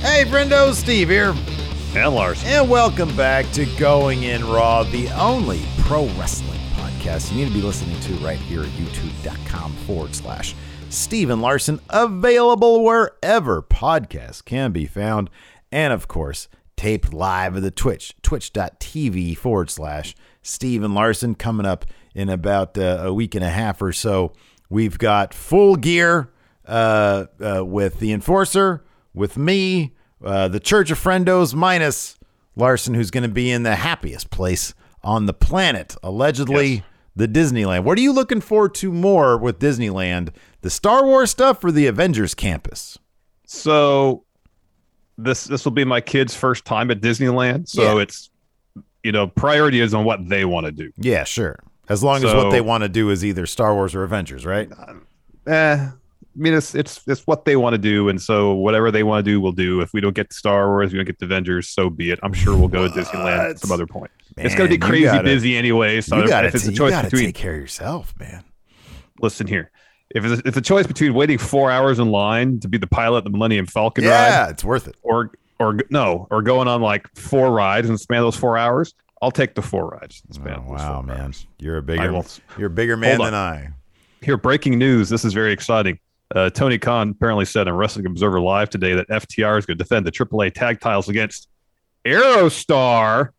Hey, friendo, Steve here. And Lars. And welcome back to Going In Raw, the only pro wrestling podcast you need to be listening to right here at youtube.com forward slash Steve and Larson, available wherever podcasts can be found. And of course, taped live at the Twitch, twitch.tv forward slash Steve and Larson, coming up in about uh, a week and a half or so. We've got full gear uh, uh, with the Enforcer, with me, uh, the Church of Friendos, minus Larson, who's going to be in the happiest place on the planet, allegedly Yes. the Disneyland. What are you looking forward to more with Disneyland? The Star Wars stuff or the Avengers campus? So this this will be my kid's first time at Disneyland. So Yeah. it's you know, priority is on what they want to do. Yeah, sure. As long as what they want to do is either Star Wars or Avengers, right? Eh, I mean it's it's it's what they want to do, and so whatever they want to do, we'll do. If we don't get Star Wars, we don't get the Avengers, so be it. I'm sure we'll go to Disneyland at some other point. it's gonna be crazy gotta- busy anyway. So you got if it's a choice between, take care of yourself, man. listen here. If it's, if it's a choice between waiting four hours in line to be the pilot of the Millennium Falcon ride, Yeah, it's worth it. or or no, or going on like four rides and span those four hours, I'll take the four rides. and span Oh, wow, man, you're a I bigger you're a bigger man than. I. Here, breaking news. This is very exciting. Uh, Tony Khan apparently said on Wrestling Observer Live today that FTR is going to defend the AAA tag titles against Aerostar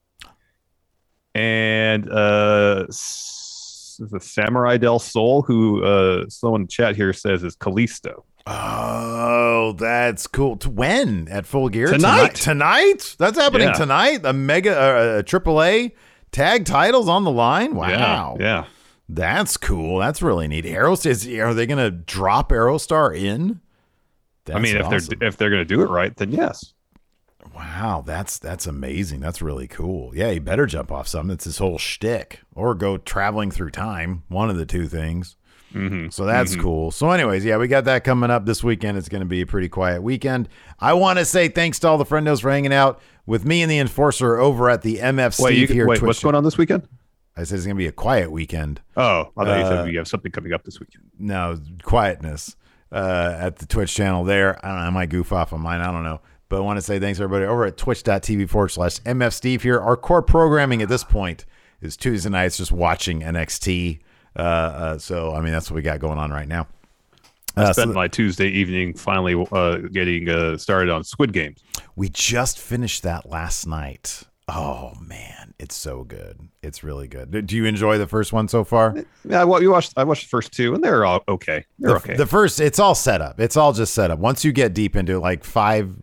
and uh, the Samurai Del Sol, who uh, someone in chat here says is Kalisto. Oh, that's cool. When at Full Gear Tonight. Tonight, that's happening Yeah. tonight. A mega, uh, a AAA tag titles on the line. Wow, Yeah, yeah. That's cool. That's really neat. Aerostar, is, are they going to drop Aerostar in? I mean, if That's they're if they're going to do it right, then yes. Wow, that's that's amazing. That's really cool. Yeah, he better jump off something. It's his whole shtick, or go traveling through time. One of the two things. hmm So that's cool. So, anyways, yeah, we got that coming up this weekend. It's going to be a pretty quiet weekend. I want to say thanks to all the friendos for hanging out with me and the enforcer over at the MF Steve you, here. wait, Twitch what's going on this weekend? I said it's going to be a quiet weekend. Oh, I thought you Uh, said you have something coming up this weekend. No quietness uh, at the Twitch channel there. I don't know. I might goof off on mine. I don't know. But I want to say thanks everybody over at twitch.tv forward slash MF Steve here. Our core programming at this point is Tuesday nights just watching NXT. Uh, uh, so, I mean, that's what we got going on right now. I Uh, spent so my Tuesday evening finally uh, getting uh, started on Squid Games. we just finished that last night. Oh, man. It's so good. It's really good. Do you enjoy the first one so far? Yeah, well, you watched. I watched the first two, and they're all okay. They're the, okay. the first, it's all set up. It's all just set up. Once you get deep into it, like five,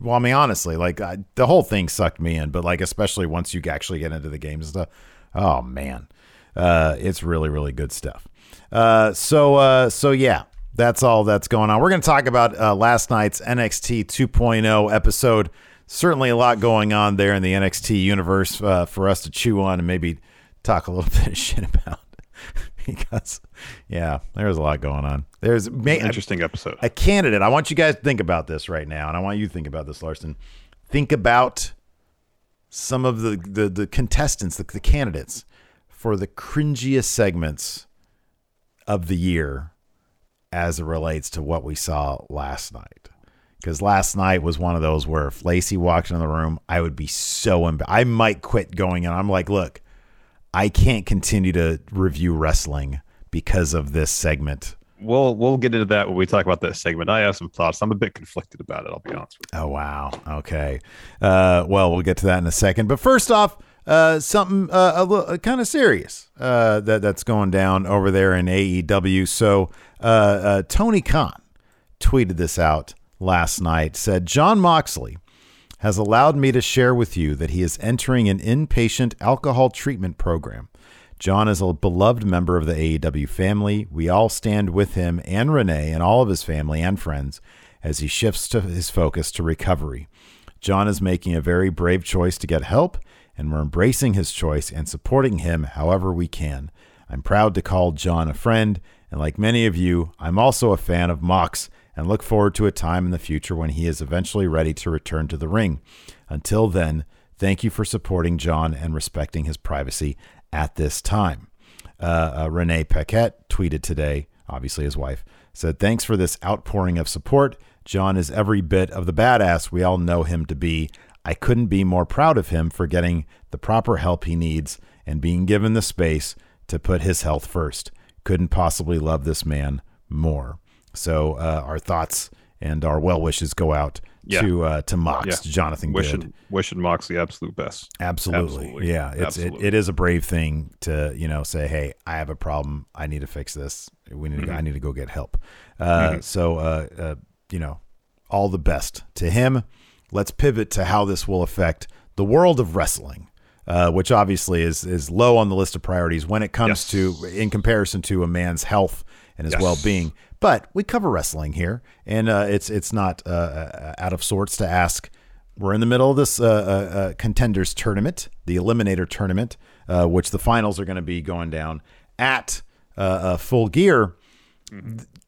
well, I mean, honestly, like I, the whole thing sucked me in, but like, especially once you actually get into the games and stuff, oh man, uh, it's really, really good stuff. Uh, so, uh, so yeah, that's all that's going on. We're going to talk about uh, last night's NXT 2.0 episode. Certainly a lot going on there in the NXT universe uh, for us to chew on and maybe talk a little bit of shit about. because, yeah, there's a lot going on. There's ma- Interesting episode. a candidate. I want you guys to think about this right now, and I want you to think about this, Larson. Think about some of the the, the contestants, the, the candidates for the cringiest segments of the year as it relates to what we saw last night. Because last night was one of those where if Lacey walked into the room, I would be so emb- I might quit going in. I'm like, look, I can't continue to review wrestling because of this segment. We'll we'll get into that when we talk about this segment. I have some thoughts. I'm a bit conflicted about it. I'll be honest with you. Oh wow. Okay. Uh, well, we'll get to that in a second. But first off, uh, something uh, a little kind of serious uh, that that's going down over there in AEW. So uh, uh, Tony Khan tweeted this out last night. Said Jon Moxley has allowed me to share with you that he is entering an inpatient alcohol treatment program. Jon is a beloved member of the AEW family. We all stand with him and Renee and all of his family and friends as he shifts to his focus to recovery. Jon is making a very brave choice to get help, and we're embracing his choice and supporting him however we can. I'm proud to call Jon a friend, and like many of you, I'm also a fan of Mox and look forward to a time in the future when he is eventually ready to return to the ring. Until then, thank you for supporting Jon and respecting his privacy at this time. Uh, uh, Renee Paquette tweeted today, obviously his wife, said, Thanks for this outpouring of support. Jon is every bit of the badass we all know him to be. I couldn't be more proud of him for getting the proper help he needs and being given the space to put his health first. Couldn't possibly love this man more. So, uh, our thoughts and our well wishes go out Yeah. to uh, to Mox, Yeah. to Jonathan Good. Wishing, wishing Mox the absolute best. Absolutely. Absolutely. Yeah. It's it, it is a brave thing to, you know, say, Hey, I have a problem. I need to fix this. We need to, Mm-hmm. I need to go get help. Uh, so uh, uh, you know, all the best to him. Let's pivot to how this will affect the world of wrestling. Uh, which obviously is is low on the list of priorities when it comes Yes. to in comparison to a man's health and his Yes. well being. But we cover wrestling here, and uh, it's it's not uh, uh, out of sorts to ask. We're in the middle of this uh, uh, uh, contenders tournament, the Eliminator tournament, uh, which the finals are going to be going down at Full Gear.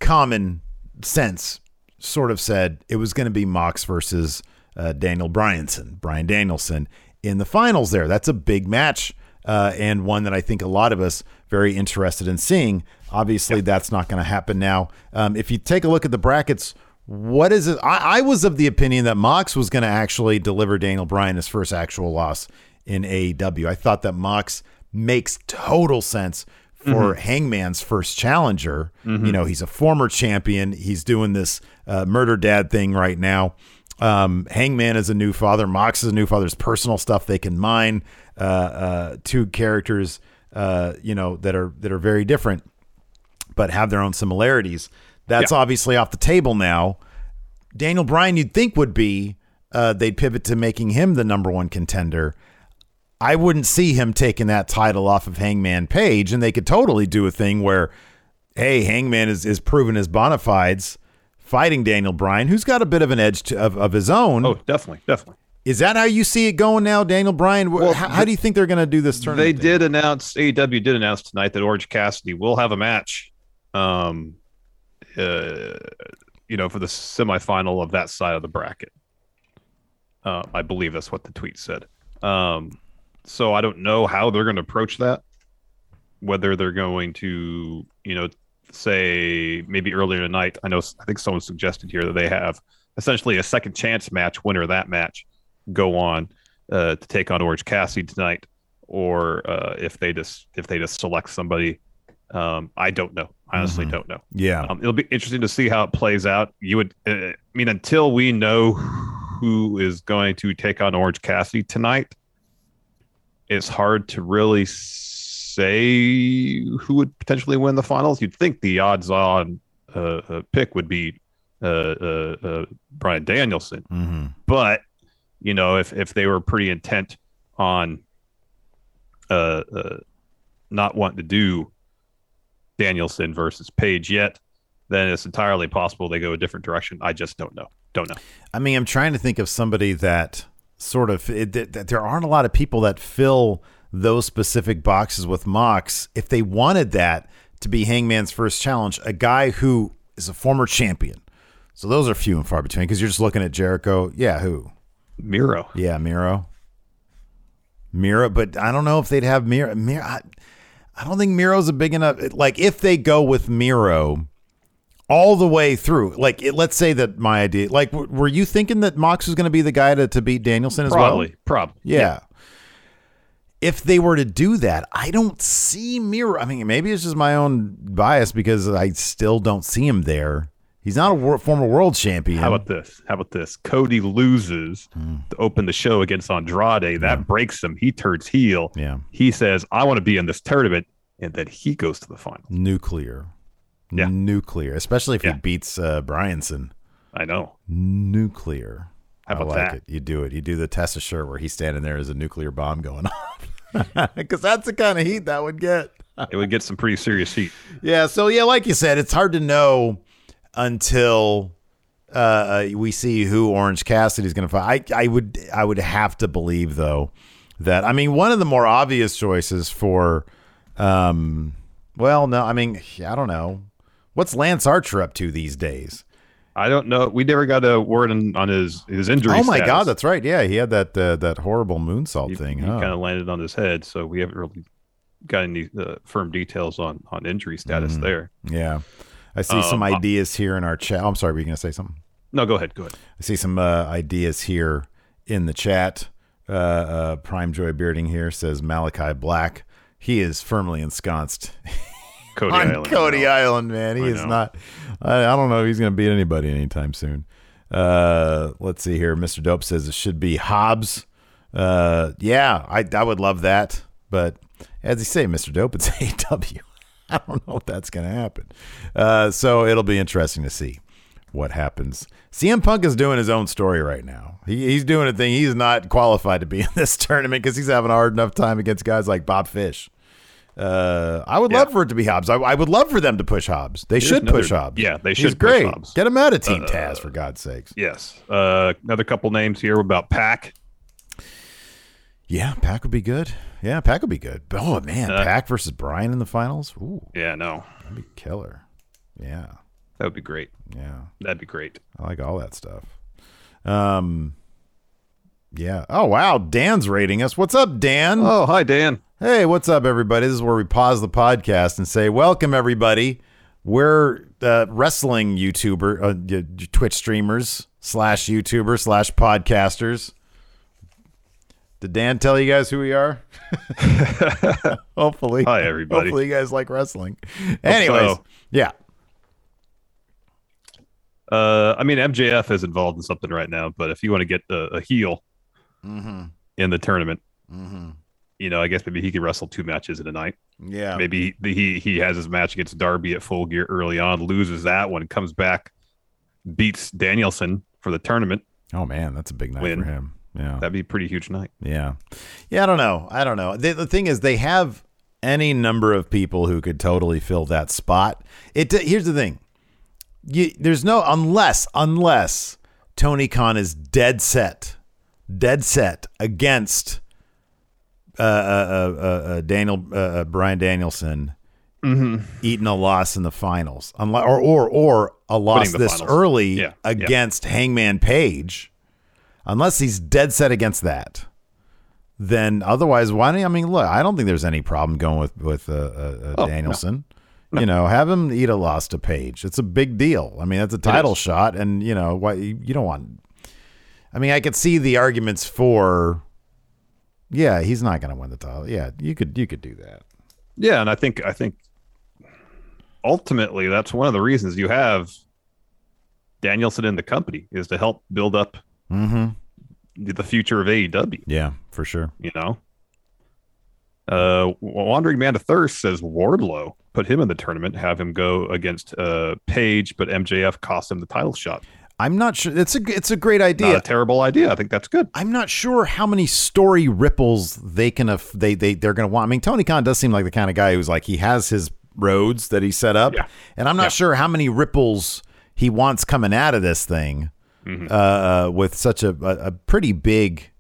Common sense sort of said it was going to be Mox versus uh, Daniel Bryanson, Brian Danielson in the finals. There, that's a big match uh, and one that I think a lot of us very interested in seeing. Obviously, that's not going to happen now. Um, if you take a look at the brackets, what is it? I, I was of the opinion that Mox was going to actually deliver Daniel Bryan his first actual loss in AEW. I thought that Mox makes total sense for Hangman's first challenger. You know, he's a former champion. He's doing this uh, murder dad thing right now. Um, Hangman is a new father. Mox is a new father. There's personal stuff they can mine. Uh, uh, two characters, uh, you know, that are that are very different, but have their own similarities. That's Yeah. obviously off the table now. Daniel Bryan, you'd think would be uh, they'd pivot to making him the number one contender. I wouldn't see him taking that title off of Hangman Page, and they could totally do a thing where, hey, Hangman is is proven his bona fides fighting Daniel Bryan, who's got a bit of an edge to, of of his own. Oh, definitely, definitely. Is that how you see it going now, Daniel Bryan? Well, how, how do you think they're going to do this tournament? They thing? did announce AEW did announce tonight that Orange Cassidy will have a match, um, uh, you know, for the semifinal of that side of the bracket. Uh, I believe that's what the tweet said. Um, so I don't know how they're going to approach that. Whether they're going to, you know, say maybe earlier tonight. I know I think someone suggested here that they have essentially a second chance match winner of that match go on uh, to take on Orange Cassidy tonight, or uh, if they just if they just select somebody. Um, I don't know. I honestly Mhm. don't know. Yeah. Um, it'll be interesting to see how it plays out. You would, uh, I mean, until we know who is going to take on Orange Cassidy tonight, it's hard to really say who would potentially win the finals. You'd think the odds-on uh, uh, pick would be uh, uh, uh, Brian Danielson, hmm but you know, if if they were pretty intent on uh, uh, not wanting to do Danielson versus Page yet, then it's entirely possible they go a different direction. I just don't know. Don't know. I mean, I'm trying to think of somebody that sort of it, that, there aren't a lot of people that fill those specific boxes with Mox. If they wanted that to be Hangman's first challenge, a guy who is a former champion. So those are few and far between because you're just looking at Jericho. Yeah, who? Miro. Yeah, Miro. Miro, but I don't know if they'd have Miro. Miro I, I don't think Miro's a big enough. Like, if they go with Miro all the way through, like, it, let's say that my idea, like, w- were you thinking that Mox was going to be the guy to, to beat Danielson as Probably. well? Probably. Yeah. If they were to do that, I don't see Miro. I mean, maybe it's just my own bias because I still don't see him there. He's not a wor- former world champion. How about this? How about this? Cody loses to open the show against Andrade. That breaks him. He turns heel. yeah, He says, I want to be in this tournament. And then he goes to the final. nuclear. Yeah. Nuclear, especially if Yeah. he beats uh, Bryanson. I know. Nuclear. How about I like that? it. You do it. You do the Tessa shirt where he's standing there as a nuclear bomb going off. because that's the kind of heat that would get. it would get some pretty serious heat. Yeah. So yeah, like you said, it's hard to know until uh, we see who Orange Cassidy is going to fight. I I would I would have to believe though that I mean one of the more obvious choices for, um, well, no, I mean I don't know what's Lance Archer up to these days. I don't know. We never got a word on, on his his injury. Oh my status. God, that's right. Yeah, he had that uh, that horrible moonsault he, thing. He huh? kind of landed on his head, so we haven't really got any uh, firm details on on injury status Mm. there. Yeah. I see some Um, ideas here in our chat. Oh, I'm sorry, were you going to say something? No, go ahead. Go ahead. I see some uh, ideas here in the chat. Uh, uh, Prime Joy Bearding here says Malakai Black. He is firmly ensconced Cody on Island. Cody Island, man. He I is know. not. I, I don't know if he's going to beat anybody anytime soon. Uh, let's see here. Mr. Dope says it should be Hobbs. Uh, yeah, I I would love that, but as you say, Mr. Dope, it's AW. I don't know if that's going to happen. Uh, so it'll be interesting to see what happens. CM Punk is doing his own story right now. He, he's doing a thing. He's not qualified to be in this tournament because he's having a hard enough time against guys like Bob Fish. Uh, I would Yeah. love for it to be Hobbs. I, I would love for them to push Hobbs. They Here's should push another- Hobbs. yeah, they He's should push great. Hobbs. Get him out of Team Taz for God's sakes. Yes. Uh, another couple names here about PAC. Yeah, PAC would be good. Yeah, PAC would be good. Oh man, Uh, PAC versus Brian in the finals. Ooh, Yeah, no, that'd be killer. Yeah, that would be great. yeah. That'd be great. I like all that stuff. Um, yeah. Oh wow, Dan's rating us. What's up, Dan? Oh, hi Dan. Hey, what's up, everybody? This is where we pause the podcast and say, "Welcome, everybody. We're uh, wrestling YouTuber, uh, Twitch streamers slash YouTubers slash podcasters." Did Dan tell you guys who we are? hopefully, Hi, everybody. Hopefully, you guys like wrestling. Anyways, so. yeah. Uh, I mean, MJF is involved in something right now, but if you want to get a, a heel Mm-hmm. in the tournament, Mm-hmm. you know, I guess maybe he could wrestle two matches in a night. Yeah. Maybe he, he he has his match against Darby at Full Gear early on, loses that one, comes back, beats Danielson for the tournament. Oh man, that's a big night Win. for him. Yeah. That'd be a pretty huge night. Yeah. Yeah, I don't know. I don't know. The, the thing is, they have any number of people who could totally fill that spot. It Here's the thing you, there's no, unless, unless Tony Khan is dead set, dead set against uh, uh, uh, uh, uh, Daniel, uh, uh, Brian Danielson. Eating a loss in the finals, unless, or or or a loss this finals. early Yeah, yeah. against Hangman Page, unless he's dead set against that, then otherwise, why don't I mean, look, I don't think there's any problem going with with uh, uh, uh, Oh, Danielson. You know, have him eat a loss to Page. It's a big deal. I mean, that's a title shot, and you know, why you you don't want. I mean, I could see the arguments for. Yeah, he's not going to win the title. Yeah, you could you could do that. Yeah, and I think I think ultimately that's one of the reasons you have Danielson in the company is to help build up Mm-hmm. the future of AEW. Yeah, for sure. You know, uh, Wandering Man of Thirst says Wardlow put him in the tournament, have him go against uh Page, but MJF cost him the title shot. I'm not sure. It's a it's a great Not idea. a terrible idea. I think that's good. I'm not sure how many story ripples they can af- they they they're going to want. I mean, Tony Khan does seem like the kind of guy who's like he has his roads that he set up, Yeah. and I'm not Yeah. sure how many ripples he wants coming out of this thing Mm-hmm. uh, uh, with such a, a, pretty big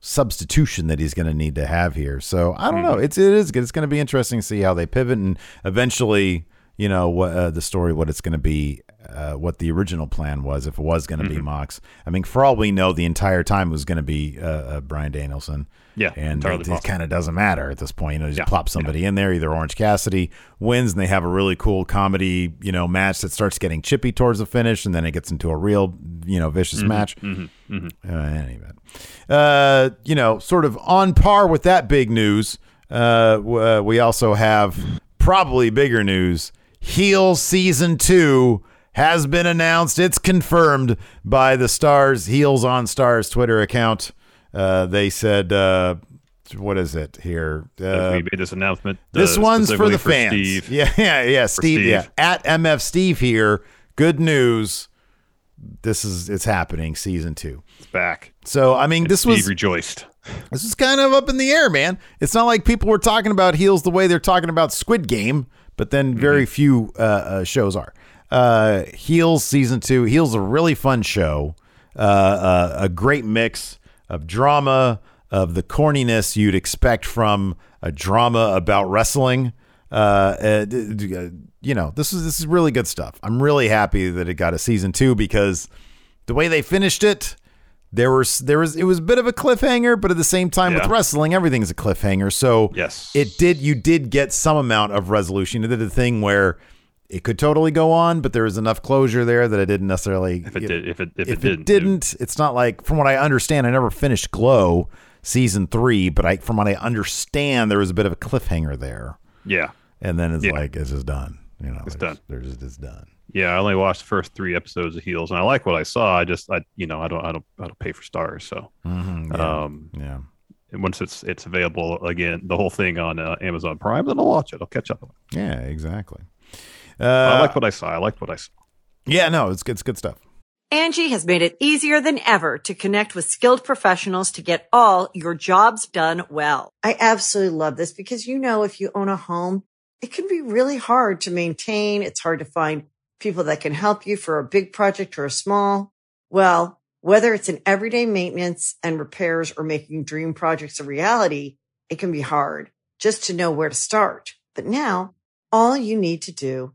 substitution that he's going to need to have here. So I don't know. Mm-hmm. It's it is good. It's going to be interesting to see how they pivot and eventually, you know, what uh, the story, what it's going to be, uh, what the original plan was, if it was going to Mm-hmm. be Mox. I mean, for all we know, the entire time it was going to be uh, uh, Brian Danielson. Yeah, and it, it kind of doesn't matter at this point. You know, just Yeah, plop somebody in there. Either Orange Cassidy wins, and they have a really cool comedy, you know, match that starts getting chippy towards the finish, and then it gets into a real, you know, vicious Mm-hmm, match. Uh, anyway, uh, you know, sort of on par with that big news. We also have probably bigger news. Heels season two has been announced. It's confirmed by the Starz Heels on Starz Twitter account. Uh, they said, uh, what is it here? Uh, we made this announcement. this uh, one's for the fans. Steve. Yeah, yeah, yeah. Steve, Steve. yeah. At MF Steve here. Good news. this is it's happening season 2. It's back. So, I mean, this Steve was rejoiced. this is kind of up in the air, man. It's not like people were talking about heels the way they're talking about Squid Game, but then very few uh, uh, shows are. Uh, Heels season two. Heels a really fun show. Uh, uh, a great mix of drama, of the corniness you'd expect from a drama about wrestling. Uh, uh, uh, you know, this is this is really good stuff. I'm really happy that it got a season two because the way they finished it, there was there was it was a bit of a cliffhanger, but at the same time with wrestling, everything's a cliffhanger. So Yes. it did you did get some amount of resolution. It did a thing where it could totally go on, but there was enough closure there that I didn't necessarily. If it did, if it if, if it didn't, it didn't, it's not like from what I understand. I never finished Glow season three, but I from what I understand, there was a bit of a cliffhanger there, yeah, and then it's Yeah. like it's just done. You know, It's done. There's just it's done. yeah. I only watched the first three episodes of Heels, and I like what I saw. I just, I, you know, I don't, I don't, I don't pay for Starz, so Mhm, yeah. um, yeah. once it's it's available again, the whole thing on uh, Amazon Prime, then I'll watch it. I'll catch up. on it. Yeah, exactly. Uh, I like what I saw. I like what I saw. yeah, no, it's good. It's good stuff. Angie has made it easier than ever to connect with skilled professionals to get all your jobs done well. I absolutely love this because, you know, if you own a home, it can be really hard to maintain. It's hard to find people that can help you for a big project or a small. Well, whether it's in everyday maintenance and repairs or making dream projects a reality, it can be hard just to know where to start. But now all you need to do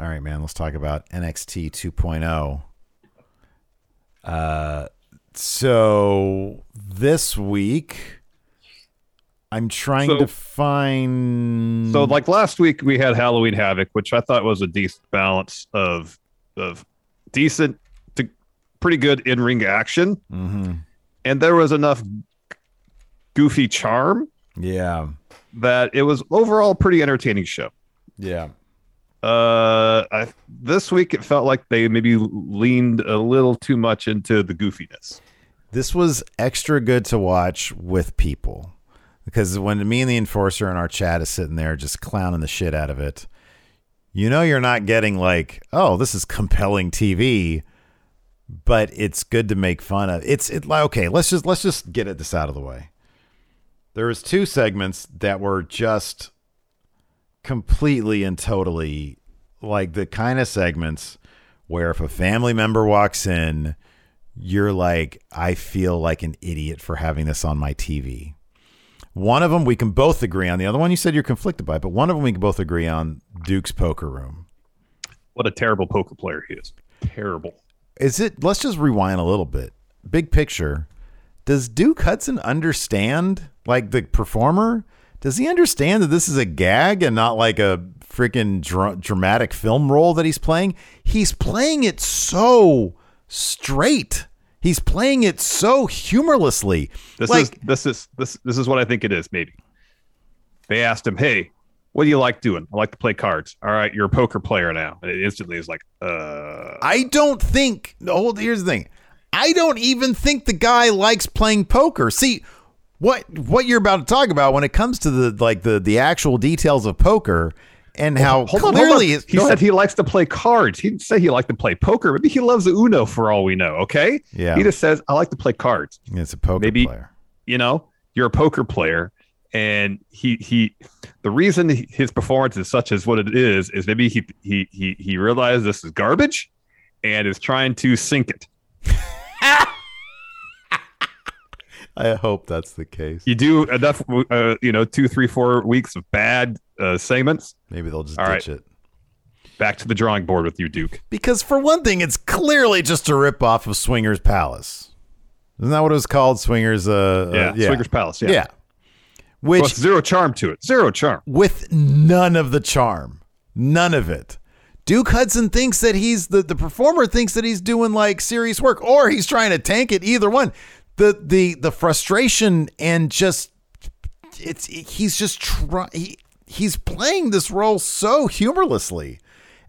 All right, man. Let's talk about NXT 2.0. Uh, so this week, I'm trying So- to find. So, like last week, we had Halloween Havoc, which I thought was a decent balance of of decent to pretty good in ring action, Mhm. and there was enough goofy charm yeah, that it was overall a pretty entertaining show. yeah. Uh, I, this week it felt like they maybe leaned a little too much into the goofiness. This was extra good to watch with people because when me and the enforcer in our chat is sitting there just clowning the shit out of it, you know you're not getting like, oh, this is compelling TV, but it's good to make fun of. It's it like okay, let's just let's just get this out of the way. There was two segments that were just completely and totally like the kind of segments where if a family member walks in, you're like, I feel like an idiot for having this on my TV. One of them we can both agree on. The other one you said you're conflicted by, but one of them we can both agree on Duke's poker room. What a terrible poker player he is. Terrible. Is it, let's just rewind a little bit. Big picture. Does Duke Hudson understand, like the performer, Does he understand that this is a gag and not like a freaking dr- dramatic film role that he's playing? He's playing it so straight. He's playing it so humorlessly. This like, is this is this this is what I think it is. Maybe they asked him, "Hey, what do you like doing?" I like to play cards. All right, you're a poker player now, and it instantly is like, uh, I don't think. Hold. Here's the thing. I don't even think the guy likes playing poker. See, what what you're about to talk about when it comes to the like the the actual details of poker and how hold clearly hold on. he said he likes to play cards. He didn't say he liked to play poker. Maybe he loves Uno for all we know. Okay, Yeah. He just says I like to play cards. it's a poker maybe- player. you know you're a poker player and he he the reason his performance is such as what it is is maybe he he he, he realized this is garbage and is trying to sink it I hope that's the case. you do enough uh, you know two three four weeks of bad uh, segments Maybe they'll just All ditch it. back to the drawing board with you duke Because for one thing, it's clearly just a rip off of Swingers Palace. Isn't that what it was called? Swingers. Uh, yeah, uh, yeah. swingers palace yeah, Yeah. Which it's zero charm to it zero charm with none of the charm, none of it. Duke Hudson thinks that he's the the performer thinks that he's doing like serious work, or he's trying to tank it. Either one. The the the frustration and just it's he's just trying. He, he's playing this role so humorlessly,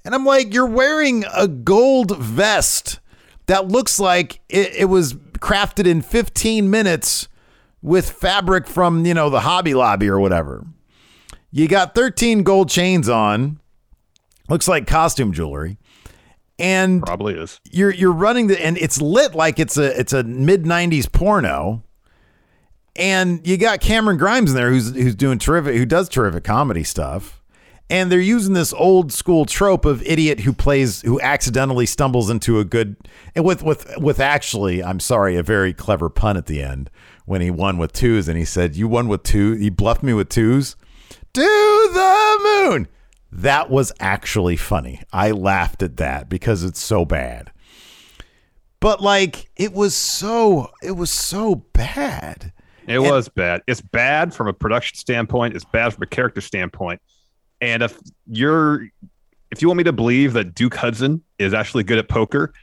and I'm like, you're wearing a gold vest that looks like it, it was crafted in 15 minutes with fabric from you know the Hobby Lobby or whatever. You got 13 gold chains on. Looks like costume jewelry. And probably is you're you're running the and it's lit like it's a it's a mid 90s porno. And you got Cameron Grimes in there who's who's doing terrific who does terrific comedy stuff. And they're using this old school trope of idiot who plays who accidentally stumbles into a good and with with with actually, I'm sorry, a very clever pun at the end when he won with twos and he said, You won with two, he bluffed me with twos. To the moon. That was actually funny. I laughed at that because it's so bad. But like it was so it was so bad. It was bad. It's bad from a production standpoint. It's bad from a character standpoint. And if you're, if you want me to believe that Duke Hudson is actually good at poker,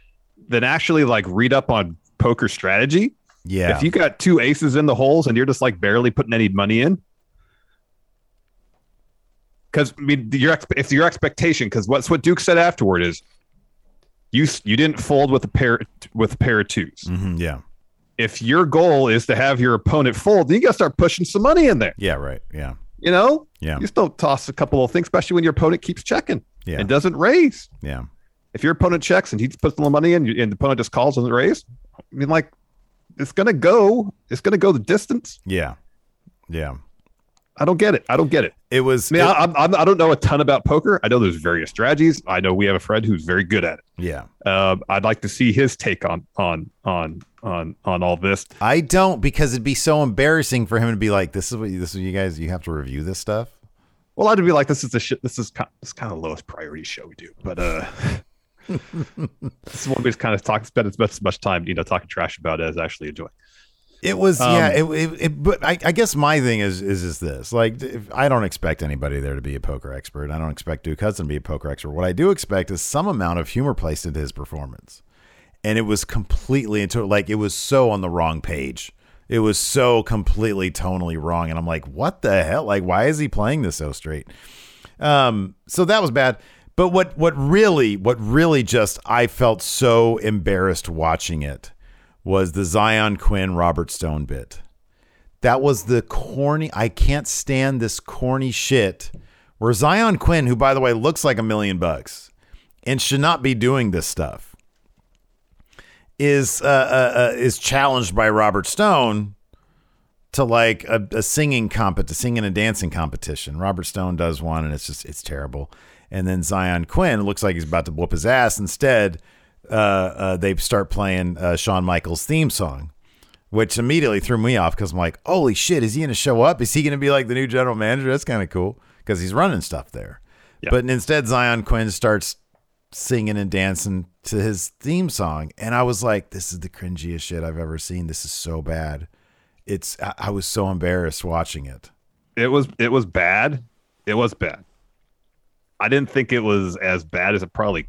then actually like read up on poker strategy. Yeah. If you got two aces in the holes and you're just like barely putting any money in, because I mean your if your expectation, because what's what Duke said afterward is, you you didn't fold with a pair with a pair of 2s Mhm, yeah. if your goal is to have your opponent fold, then you got to start pushing some money in there. Yeah, right. Yeah. You know, Yeah. you still toss a couple of things, especially when your opponent keeps checking Yeah. and doesn't raise. Yeah. If your opponent checks and he puts a little money in, and the opponent just calls and raise, I mean, like it's gonna go, it's gonna go the distance. Yeah. Yeah. I don't get it. I don't get it. It was I mean, it- I, I'm, I don't know a ton about poker. I know there's various strategies. I know we have a friend who's very good at it. yeah. Um, I'd like to see his take on on on on on all this. I don't because it'd be so embarrassing for him to be like, "This is what this is. You guys, you have to review this stuff." Well, I'd be like, this is the shit. This is kind, this is kind of the lowest priority show we do, but uh, this is one we just kind of talk, spend as much as much time, you know, talking trash about as actually enjoying. It was Um, yeah. It, it, it but I, I guess my thing is is is this like if, I don't expect anybody there to be a poker expert. I don't expect Duke Hudson to be a poker expert. What I do expect is some amount of humor placed into his performance, and it was completely into like it was so on the wrong page. It was so completely tonally wrong, and I'm like, what the hell? Like, why is he playing this so straight? Um, so that was bad. But what what really what really just I felt so embarrassed watching it was the Zion Quinn Robert Stone bit. That was the corny. I can't stand this corny shit. Where Zion Quinn, who by the way looks like a million bucks, and should not be doing this stuff, is uh, uh, uh, is challenged by Robert Stone to like a, a singing compet, singing and dancing competition. Robert Stone does one, and it's just it's terrible. And then Zion Quinn looks like he's about to whoop his ass. Instead, uh, uh, they start playing uh, Shawn Michaels' theme song, which immediately threw me off because I'm like, holy shit, is he going to show up? Is he going to be like the new general manager? That's kind of cool because he's running stuff there. Yeah. But instead, Zion Quinn starts singing and dancing to his theme song, and I was like, this is the cringiest shit I've ever seen. This is so bad. It's I, I was so embarrassed watching it. it was it was bad. It was bad. I didn't think it was as bad as it probably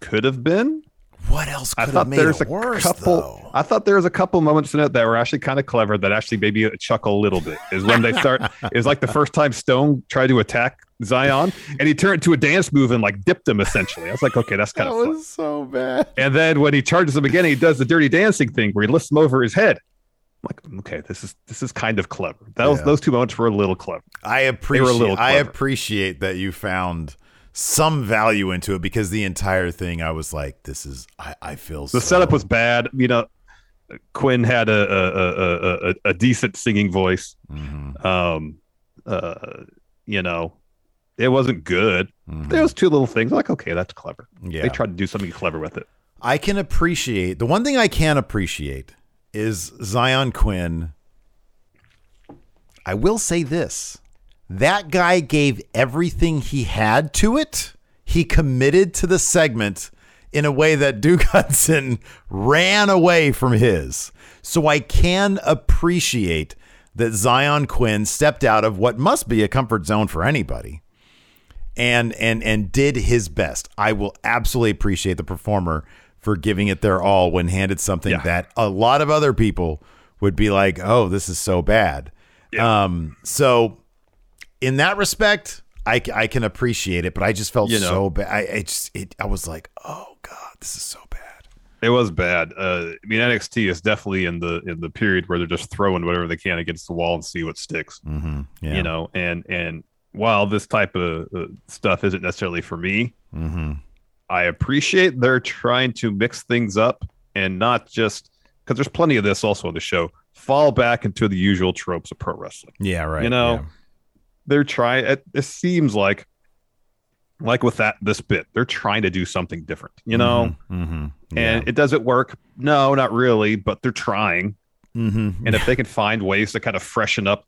could have been. What else I could have thought made there's it a worse, couple. though? I thought there was a couple moments in it that were actually kind of clever. That actually made me chuckle a little bit. Is when they start. it was like the first time Stone tried to attack Zion, and he turned to a dance move and like dipped him. Essentially, I was like, okay, that's kind That of fun. was so bad. And then when he charges him again, he does the dirty dancing thing where he lifts him over his head. I'm like, okay, this is this is kind of clever. Those Yeah. those two moments were a little clever. I were a appreciate. little I appreciate that you found some value into it because the entire thing, I was like, "This is." I, I feel The so- setup was bad. You know, Quinn had a a, a, a, a, decent singing voice. Mhm, Um, uh, you know, it wasn't good. mhm. There was two little things. Like, okay, that's clever. Yeah. They tried to do something clever with it. I can appreciate the one thing I can appreciate is Zion Quinn. I will say this that guy gave everything he had to it. He committed to the segment in a way that Duke Hudson ran away from his. So I can appreciate that Zion Quinn stepped out of what must be a comfort zone for anybody and and and did his best. I will absolutely appreciate the performer for giving it their all when handed something Yeah. that a lot of other people would be like, "Oh, this is so bad." Um so in that respect, I, I can appreciate it, but I just felt You know. so bad. I, I just it I was like, "Oh god, this is so bad." It was bad. Uh, I mean, NXT is definitely in the in the period where they're just throwing whatever they can against the wall and see what sticks. Mhm. Yeah. You know, and and while this type of uh, stuff isn't necessarily for me, Mhm. I appreciate they're trying to mix things up and not just because there's plenty of this also on the show. Fall back into the usual tropes of pro wrestling. Yeah, right. You know. They're trying. It, it seems like, like with that this bit, they're trying to do something different. You know, Mhm. and it doesn't work. No, not really, but they're trying. Mhm. And if they can find ways to kind of freshen up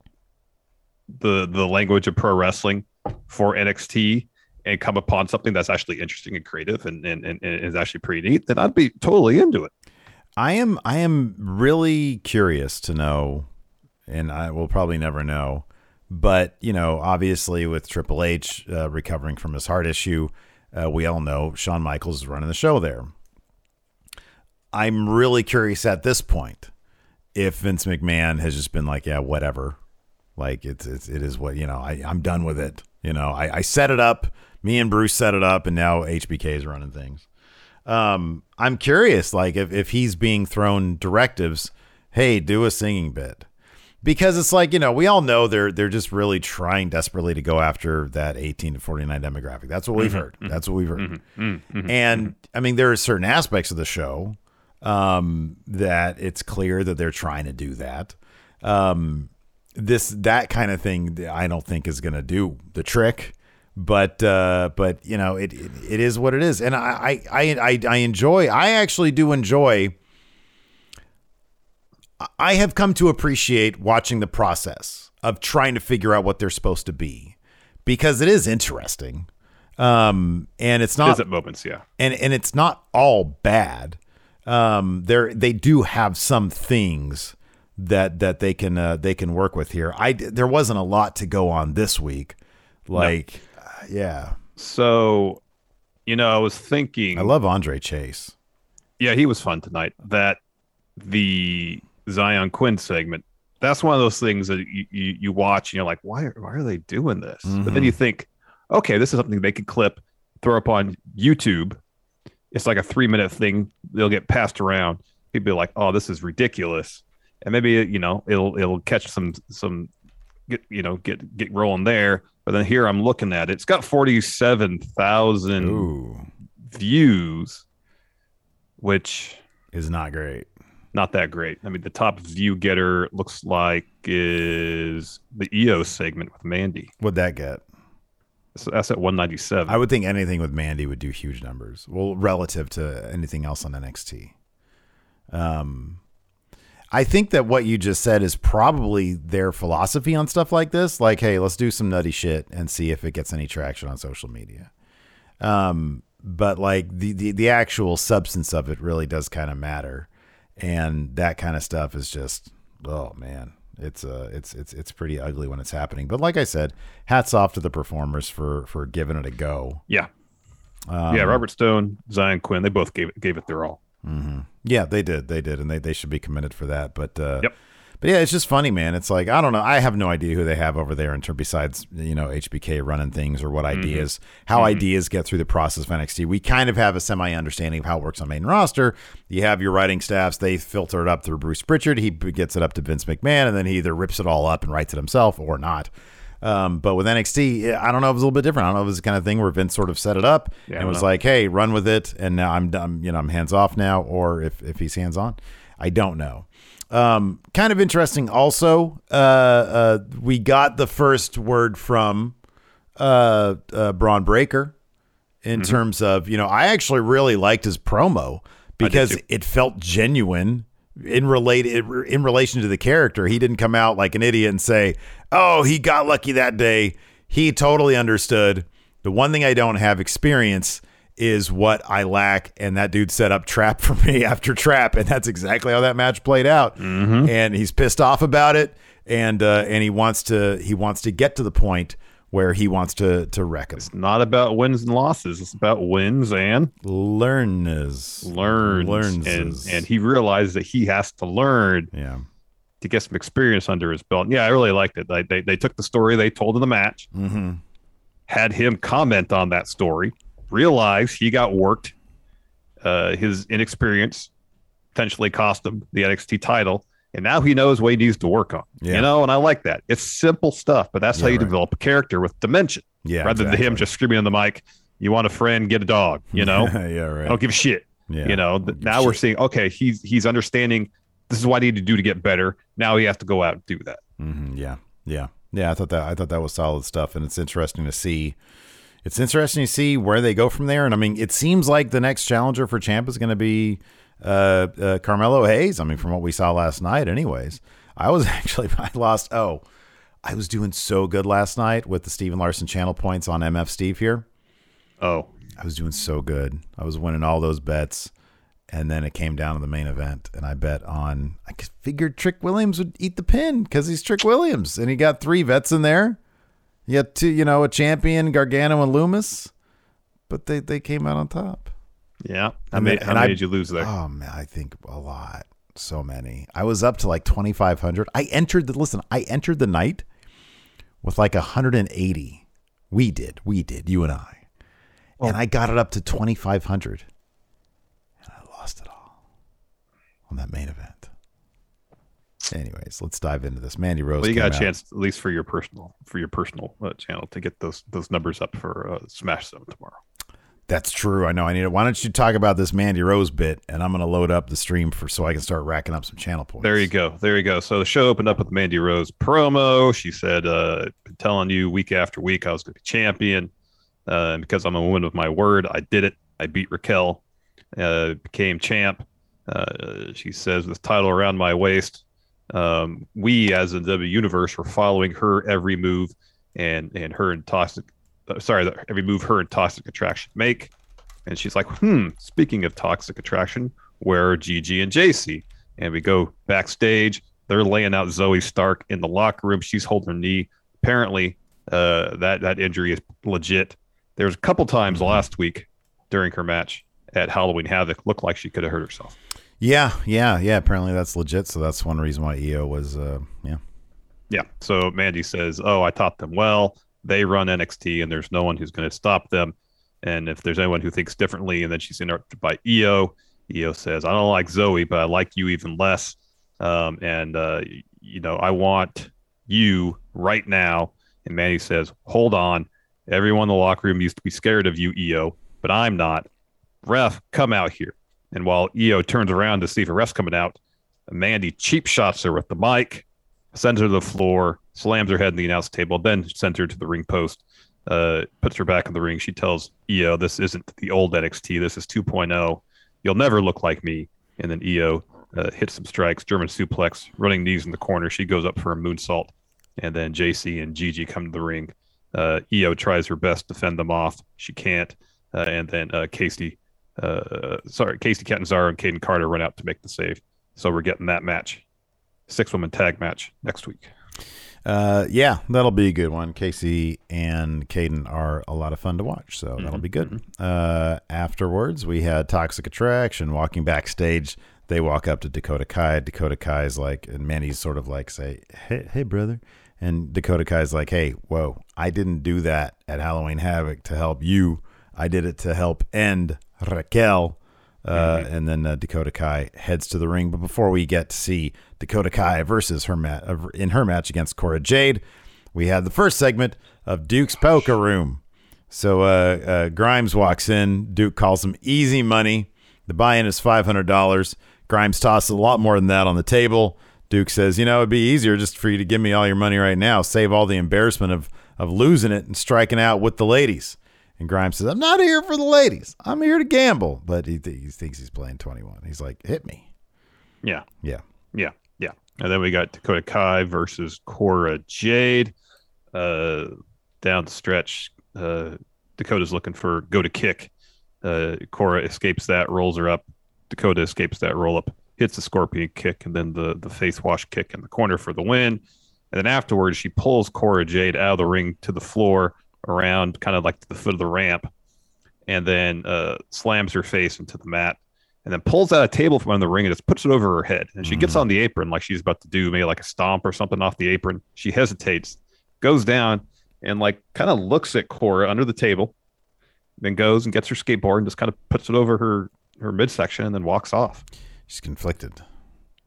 the the language of pro wrestling for NXT and come upon something that's actually interesting and creative and and, and, and is actually pretty neat, then I'd be totally into it. I am I am really curious to know, and I will probably never know. But you know, obviously, with Triple H uh, recovering from his heart issue, uh, we all know Shawn Michaels is running the show there. I'm really curious at this point if Vince McMahon has just been like, yeah, whatever, like it's, it's it is what you know. I I'm done with it. You know, I, I set it up. Me and Bruce set it up, and now HBK is running things um i'm curious like if, if he's being thrown directives hey do a singing bit because it's like you know we all know they're they're just really trying desperately to go after that 18 to 49 demographic. That's what we've heard. That's what we've heard. And i mean there are certain aspects of the show um that it's clear that they're trying to do that. Um this that kind of thing i don't think is going to do the trick but uh but you know it, it it is what it is. And I, I i i enjoy i actually do enjoy i have come to appreciate watching the process of trying to figure out what they're supposed to be because it is interesting um and it's not Is at moments, yeah. and and it's not all bad. Um, there they do have some things that that they can uh, they can work with here. I there wasn't a lot to go on this week, like uh, yeah. So, you know, I was thinking I love Andre Chase. yeah, he was fun tonight. That the Zion Quinn segment, that's one of those things that you, you, you watch and you're like, why, are- why are they doing this? But then Mhm. you think, okay, this is something they could clip, throw up on YouTube. It's like a three minute thing. They'll get passed around. People be like, oh, this is ridiculous. And maybe, you know, it'll, it'll catch some, some, get, you know, get, get rolling there. But then here I'm looking at it. It's got 47,000 Ooh, views, which is not great. Not that great. I mean, the top view getter looks like is the EO segment with Mandy. What'd that get? So that's at 197. I would think anything with Mandy would do huge numbers. Well, relative to anything else on NXT. Um, I think that what you just said is probably their philosophy on stuff like this. Like, hey, let's do some nutty shit and see if it gets any traction on social media. Um, but like the, the the actual substance of it really does kind of matter, and that kind of stuff is just oh man, It's uh, it's it's it's pretty ugly when it's happening. But like I said, hats off to the performers for for giving it a go. Yeah. Um, yeah, Robert Stone, Zion Quinn, they both gave it gave it their all. Yeah, they did. They did, and they, they should be commended for that. But uh, Yep. But yeah, it's just funny, man. It's like I don't know. I have no idea who they have over there in terms besides you know HBK running things or what ideas, how ideas get through the process of NXT. We kind of have a semi understanding of how it works on main roster. You have your writing staffs; they filter it up through Bruce Pritchard. He gets it up to Vince McMahon, and then he either rips it all up and writes it himself or not. Um, but with NXT, I don't know if it was a little bit different. I don't know if it was the kind of thing where Vince sort of set it up Yeah, and was know. like, "Hey, run with it," and now I'm done. You know, I'm hands off now, or if if he's hands on, I don't know. Um, kind of interesting. Also, uh, uh, we got the first word from uh, uh, Bron Breakker in Mm-hmm. terms of you know I actually really liked his promo because it felt genuine in related in relation to the character. He didn't come out like an idiot and say, "Oh, he got lucky that day." He totally understood. The one thing I don't have experience is what I lack, and that dude set up trap for me after trap, and that's exactly how that match played out. And he's pissed off about it, and uh, and he wants to he wants to get to the point where he wants to to wreck him. It's not about wins and losses. It's about wins and Learns, learns. learns, And, and he realized that he has to learn yeah. to get some experience under his belt. Yeah, I really liked it. Like they, they took the story they told in the match, Mm-hmm. had him comment on that story, realize he got worked. Uh, his inexperience potentially cost him the NXT title, and now he knows what he needs to work on. Yeah. You know, and I like that. It's simple stuff, but that's how you right. develop a character with dimension, Yeah, rather than him just screaming on the mic. You want a friend? Get a dog. You know, yeah, right. I don't give a shit. Yeah. You know, now we're seeing okay, he's he's understanding this is what I need to do to get better. Now he has to go out and do that. hmm Yeah, yeah, yeah. I thought that I thought that was solid stuff, and it's interesting to see. It's interesting to see where they go from there. And I mean, it seems like the next challenger for champ is going to be uh, uh, Carmelo Hayes. I mean, from what we saw last night, anyways. I was actually I lost. Oh, I was doing so good last night with the Steve and Larson channel points on MF Steve here. Oh, I was doing so good. I was winning all those bets. And then it came down to the main event, and I bet on. I figured Trick Williams would eat the pin because he's Trick Williams, and he got three vets in there. You got two, you know, a champion, Gargano and Lumis, but they they came out on top. yeah. How, And many, then- how and many I- did you lose there? Oh man, I think a lot, so many. I was up to like twenty five hundred. I entered the listen. I entered the night with like hundred and eighty. We did, we did, you and I, oh. and I got it up to twenty five hundred, and I lost it all on that main event. Anyways, let's dive into this. Mandy Rose. well, you got a out. chance, at least for your personal for your personal uh, channel, to get those those numbers up for uh, Smash Seven tomorrow. That's true. I know. I need it. Why don't you talk about this Mandy Rose bit, and I'm going to load up the stream for so I can start racking up some channel points. There you go. There you go. So the show opened up with Mandy Rose promo. She said, uh, been telling you week after week I was going to be champion. Uh, and because I'm a woman of my word, I did it. I beat Raquel, uh, became champ. Uh, she says, with title around my waist. Um, we, as in W Universe, were following her every move and, and her and Toxic, uh, sorry, the- every move her and Toxic Attraction make. And she's like, hmm, speaking of Toxic Attraction, where are Gigi and Jacy? And we go backstage. They're laying out Zoey Stark in the locker room. She's holding her knee. Apparently, uh, that that injury is legit. There was a couple times last week during her match at Halloween Havoc looked like she could have hurt herself. Yeah, yeah, yeah. Apparently that's legit. So that's one reason why Io was, uh, yeah. Yeah. So Mandy says, "Oh, I taught them well. They run NXT, and there's no one who's going to stop them. And if there's anyone who thinks differently, and then she's interrupted by Io, Io says, I don't like Zoey, but I like you even less. Um, and uh, you know, I want you right now. And Mandy says, Hold on. Everyone in the locker room used to be scared of you, Io, but I'm not. Ref, come out here. And while Io turns around to see if a ref's coming out, Mandy cheap shots her with the mic, sends her to the floor, slams her head in the announce table, then sends her to the ring post, uh, puts her back in the ring. She tells Io, This isn't the old NXT. This is 2.0. You'll never look like me. And then Io uh, hits some strikes, German suplex, running knees in the corner. She goes up for a moonsault. And then Jacy and Gigi come to the ring. Uh, Io tries her best to fend them off. She can't. Uh, and then uh, Kacy, uh, sorry, Kacy Catanzaro and Kayden Carter run out to make the save. So we're getting that match six woman tag match next week. Uh, yeah, that'll be a good one. Kacy and Kayden are a lot of fun to watch, so that'll be good. Uh, afterwards, we had Toxic Attraction walking backstage. They walk up to Dakota Kai. Dakota Kai's like, and Manny's sort of like, say, "Hey, hey, brother," and Dakota Kai's like, "Hey, whoa, I didn't do that at Halloween Havoc to help you. I did it to help end Raquel." Uh, And then uh, Dakota Kai heads to the ring. But before we get to see Dakota Kai versus her ma- uh, in her match against Cora Jade, we had the first segment of Duke's Poker Room. So uh, uh, Grimes walks in. Duke calls him easy money. The buy-in is five hundred dollars. Grimes tosses a lot more than that on the table. Duke says, "You know, it'd be easier just for you to give me all your money right now. Save all the embarrassment of of losing it and striking out with the ladies." And Grimes says, "I'm not here for the ladies. I'm here to gamble." But he, he thinks he's playing 21. He's like, "Hit me." Yeah. Yeah. Yeah, yeah. And then we got Dakota Kai versus Cora Jade. Uh, down the stretch, uh, Dakota's looking for go to kick. Uh, Cora escapes that, rolls her up. Dakota escapes that roll up, hits the scorpion kick, and then the the face wash kick in the corner for the win. And then afterwards, she pulls Cora Jade out of the ring to the floor, around kind of like to the foot of the ramp, and then uh, slams her face into the mat and then pulls out a table from under the ring and just puts it over her head. And she gets on the apron like she's about to do maybe like a stomp or something off the apron. She hesitates, goes down, and like kind of looks at Cora under the table, then goes and gets her skateboard and just kind of puts it over her her midsection and then walks off. She's conflicted.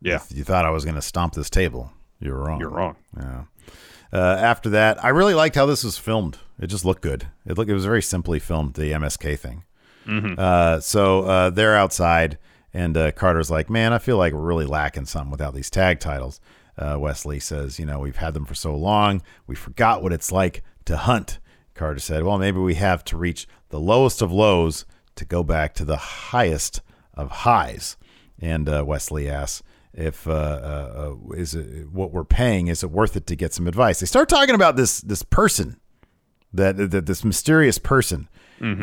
Yeah, You thought I was going to stomp this table. You're wrong. you're wrong. Yeah. Uh, after that, I really liked how this was filmed. It just looked good. It looked. It was very simply filmed. The MSK thing. Uh, so uh, they're outside, and uh, Carter's like, "Man, I feel like we're really lacking something without these tag titles." Uh, Wes Lee says, "You know, we've had them for so long, we forgot what it's like to hunt." Carter said, "Well, maybe we have to reach the lowest of lows to go back to the highest of highs." And uh, Wes Lee asks, "If uh, uh, uh, is it what we're paying? Is it worth it to get some advice?" They start talking about this this person that, that this mysterious person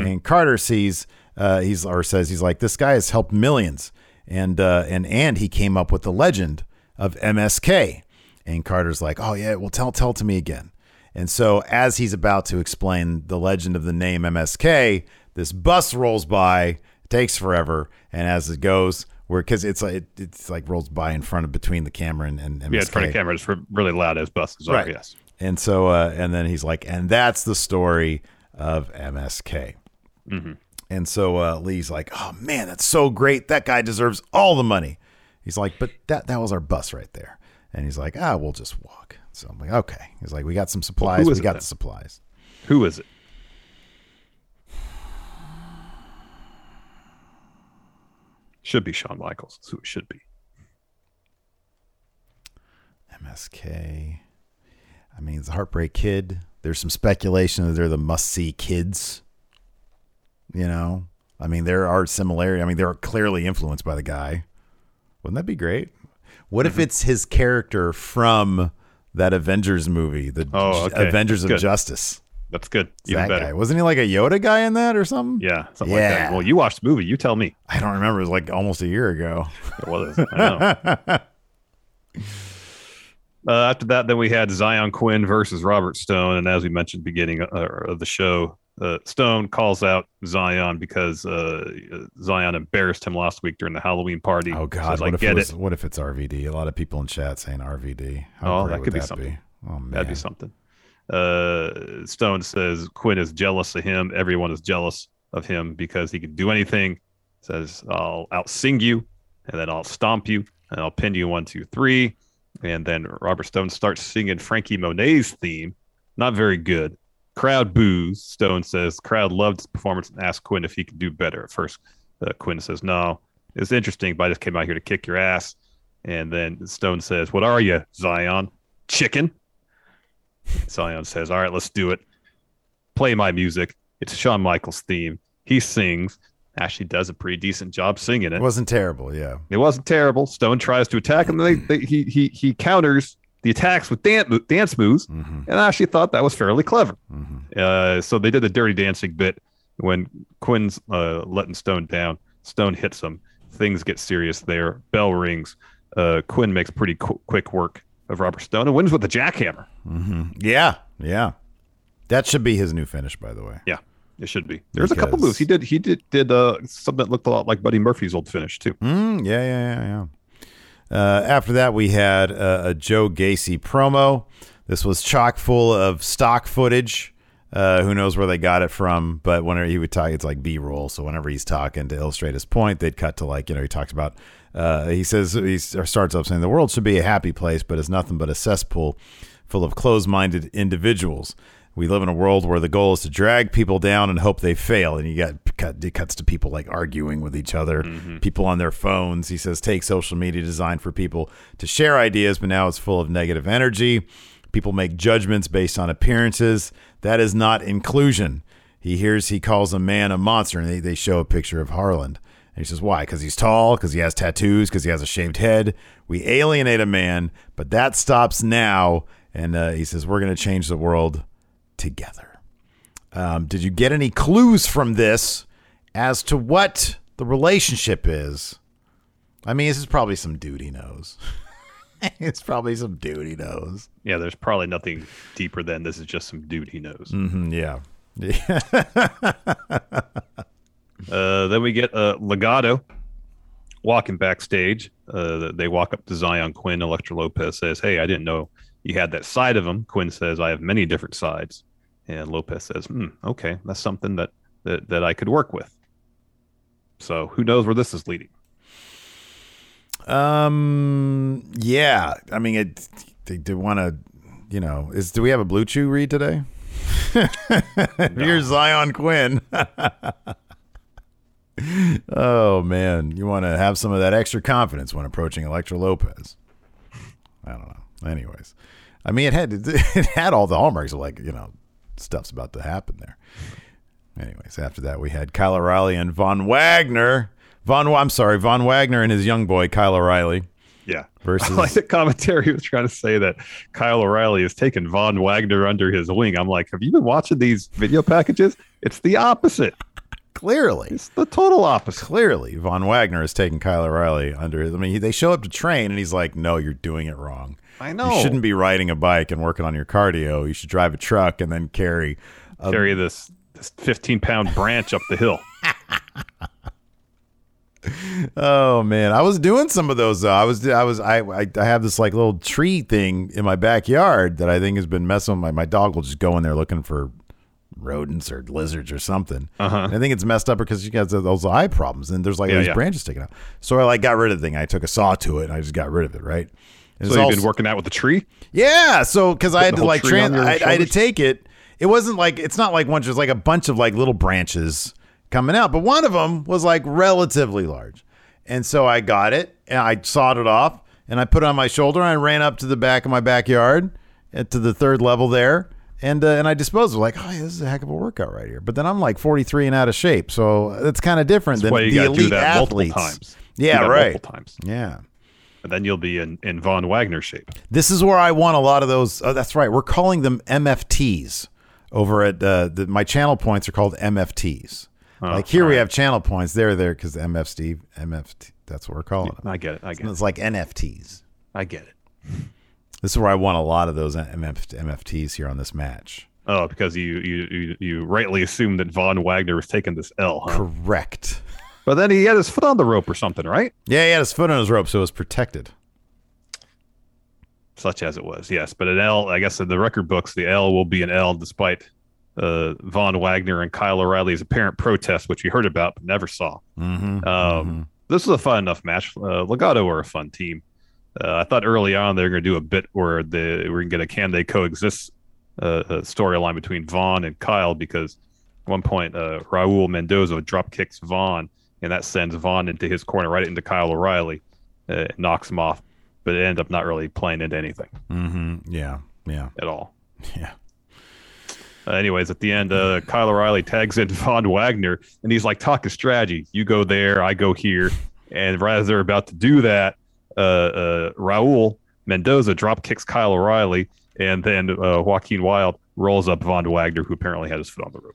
and Carter sees uh, he's or says he's like this guy has helped millions and uh, and and he came up with the legend of MSK and Carter's like oh yeah well tell tell to me again and so as he's about to explain the legend of the name MSK this bus rolls by takes forever and as it goes where because it's like it's like rolls by in front of between the camera and, and MSK Yeah, in front of camera, it's really loud as buses are. Right. Yes. and so, uh, and then he's like, and that's the story of MSK. And so uh, Lee's like, oh man, that's so great. That guy deserves all the money. He's like, but that that was our bus right there. And he's like, ah, we'll just walk. So I'm like, okay. He's like, we got some supplies. is we got then? the supplies. Who is it? Should be Shawn Michaels. That's who it should be. MSK. I mean, it's a Heartbreak Kid. There's some speculation that they're the must see kids. You know, I mean, there are similarities. I mean, they're clearly influenced by the guy. Wouldn't that be great? What Mm-hmm. if it's his character from that Avengers movie, the Oh, okay. Avengers That's of. Justice? That's good. Even that better. guy. Wasn't he like a Yoda guy in that or something? Yeah, something like that. Well, you watched the movie. You tell me. I don't remember. It was like almost a year ago. It was. I know. uh, after that, then we had Zion Quinn versus Robert Stone, and as we mentioned, beginning uh, of the show, uh, Stone calls out Zion because uh, Zion embarrassed him last week during the Halloween party. Oh God! Says, what I if get it was? What if it's RVD? A lot of people in chat saying RVD. How Oh, that could be something. Oh man, That'd be something. Uh, Stone says Quinn is jealous of him. Everyone is jealous of him because he can do anything. Says I'll outsing you, and then I'll stomp you, and I'll pin you one, two, three. And then Robert Stone starts singing Franky Monet's theme. Not very good. Crowd boos. Stone says crowd loved his performance and asked Quinn if he could do better. At first, uh, Quinn says no. It's interesting, but I just came out here to kick your ass. And then Stone says, "What are you, Zion? Chicken?" Zion says, All right, let's do it. Play my music. It's Shawn Michaels' theme. He sings. Actually does a pretty decent job singing It it. wasn't terrible. Yeah. It wasn't terrible. Stone tries to attack him. They, they, he, he, he counters the attacks with dance, dance moves. Mm-hmm. And I actually thought that was fairly clever. Mm-hmm. Uh, so they did the dirty dancing bit when Quinn's uh, letting Stone down. Stone hits him. Things get serious there. Bell rings. uh, Quinn makes pretty qu- quick work of Robert Stone and wins with the jackhammer. Yeah, yeah. That should be his new finish, by the way. Yeah, it should be. There's a couple moves he did. He did did uh, something that looked a lot like Buddy Murphy's old finish too. Mm, yeah, yeah, yeah, yeah. Uh, after that, we had uh, a Joe Gacy promo. This was chock full of stock footage. Uh, who knows where they got it from? But whenever he would talk, it's like B roll. So whenever he's talking to illustrate his point, they'd cut to like you know he talks about. Uh, he says he starts up saying the world should be a happy place, but it's nothing but a cesspool full of closed-minded individuals. We live in a world where the goal is to drag people down and hope they fail. And you got cut, it cuts to people like arguing with each other, people on their phones. He says, take social media designed for people to share ideas, but now it's full of negative energy. People make judgments based on appearances. That is not inclusion. He hears he calls a man a monster, and they, they show a picture of Harland. And he says, Why? Because he's tall, because he has tattoos, because he has a shaved head. We alienate a man, but that stops now. And uh, he says, We're going to change the world together. Um, did you get any clues from this as to what the relationship is? I mean, this is probably some dude he knows. it's probably some dude he knows. Yeah, there's probably nothing deeper than this is just some dude he knows. Mhm, yeah. Uh, then we get uh, Legado walking backstage. Uh, they walk up to Zion Quinn. Elektra Lopez says, "Hey, I didn't know you had that side of him." Quinn says, "I have many different sides," and Lopez says, hmm, "Okay, that's something that, that that I could work with." So who knows where this is leading? Um. Yeah. I mean, it. They, they want to. You know, is do we have a blue chew read today? Here's Zion Quinn. oh man, you want to have some of that extra confidence when approaching Elektra Lopez. I don't know. Anyways, I mean, it had it had all the hallmarks of like you know stuff's about to happen there. Anyways, after that we had Kyle O'Reilly and Von Wagner. Von, I'm sorry, Von Wagner and his young boy Kyle O'Reilly. Yeah. Versus- I like the commentary was trying to say that Kyle O'Reilly has taken Von Wagner under his wing. I'm like, have you been watching these video packages? It's the opposite. Clearly, It's the total opposite. clearly, Von Wagner is taking Kyle O'Reilly under his. I mean, he, they show up to train, and he's like, "No, you're doing it wrong. I know. You shouldn't be riding a bike and working on your cardio. You should drive a truck and then carry." A, carry this this 15 pound branch up the hill. oh man, I was doing some of those. Though. I was, I was, I, I, I have this like little tree thing in my backyard that I think has been messing with my. My dog will just go in there looking for rodents or lizards or something. Uh-huh. And I think it's messed up because she has those eye problems and there's like Yeah, these yeah. branches sticking out. So I like got rid of the thing. I took a saw to it and I just got rid of it. Right. And So you've all- been working out with the tree? Yeah, so because I had to like trans, I, I had to take it. It wasn't like it's not like one, just like a bunch of like little branches coming out, but one of them was like relatively large, and so I got it and I sawed it off and I put it on my shoulder and I ran up to the back of my backyard uh, to the third level there. And, uh, and I disposed of like, oh, yeah, this is a heck of a workout right here. But then I'm like 43 and out of shape. So it's kind of different That's than why you the elite do that athletes. multiple times. Do Yeah, right. Multiple times. Yeah. And then you'll be in, in Von Wagner shape. This is where I want a lot of those. Oh, that's right. We're calling them MFTs over at uh, the, my channel points are called MFTs. Oh, like here we have channel points. They're there because MF Steve, MFT. That's what we're calling them. I get it. I get it. It's like NFTs. I get it. This is where I want a lot of those MF, MFTs here on this match. Oh, because you, you you you rightly assumed that Von Wagner was taking this L, huh? Correct. But then he had his foot on the rope or something, right? Yeah, he had his foot on his rope, so it was protected. Such as it was, yes. But an L, I guess in the record books, the L will be an L despite uh, Von Wagner and Kyle O'Reilly's apparent protest, which we heard about but never saw. Mm-hmm. Um, This was a fun enough match. Uh, Legado were a fun team. Uh, I thought early on they were going to do a bit where the we're going to get a can they coexist uh, uh, storyline between Von and Kyle because at one point uh, Raul Mendoza drop kicks Von and that sends Von into his corner right into Kyle O'Reilly, uh, knocks him off, but it ended up not really playing into anything Mm-hmm. Yeah. Yeah. at all. Yeah. Uh, anyways, at the end, uh, Kyle O'Reilly tags in Von Wagner, and he's like, "Talk a strategy. You go there, I go here." And right as they're about to do that, uh, uh, Raul Mendoza drop kicks Kyle O'Reilly, and then uh, Joaquin Wilde rolls up Von Wagner, who apparently had his foot on the rope.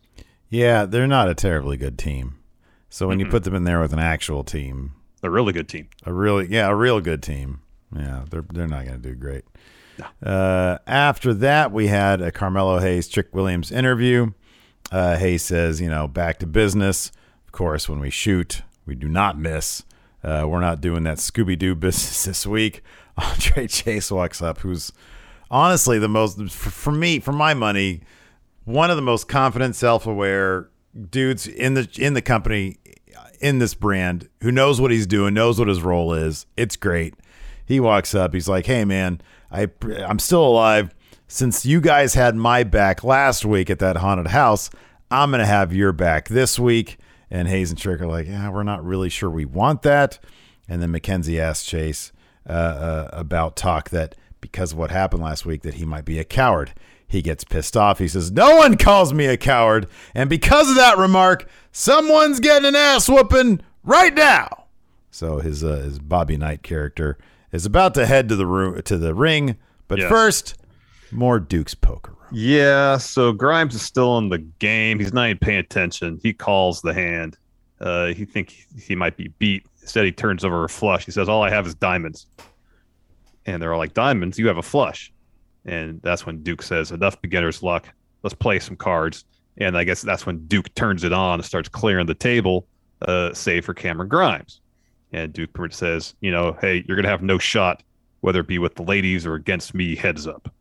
Yeah, they're not a terribly good team. So when you put them in there with an actual team, A really good team. a really yeah, a real good team, Yeah, they're they're not going to do great. Uh, after that, we had a Carmelo Hayes, Trick Williams interview. Uh, Hayes says, you know, back to business. Of course, when we shoot, we do not miss. Uh, we're not doing that Scooby Doo business this week. Andre Chase walks up, who's honestly the most, for, for me, for my money, one of the most confident, self-aware dudes in the in the company, in this brand, who knows what he's doing, knows what his role is. It's great. He walks up. He's like, "Hey, man, I I'm still alive. Since you guys had my back last week at that haunted house, I'm gonna have your back this week." And Hayes and Trick are like, "Yeah, we're not really sure we want that." And then McKenzie asks Chase uh, uh, about talk that because of what happened last week that he might be a coward. He gets pissed off. He says, "No one calls me a coward," and because of that remark, someone's getting an ass whooping right now. So his uh, his Bobby Knight character is about to head to the room to the ring, but Yes. first, more Duke's poker room. Yeah, so Grimes is still in the game. He's not even paying attention. He calls the hand. Uh, he think he might be beat. Instead, he turns over a flush. He says, "All I have is diamonds," and they're all like, "Diamonds? You have a flush." And that's when Duke says, "Enough beginner's luck. Let's play some cards." And I guess that's when Duke turns it on and starts clearing the table, uh, save for Cameron Grimes. And Duke says, "You know, hey, you're gonna have no shot, whether it be with the ladies or against me. Heads up."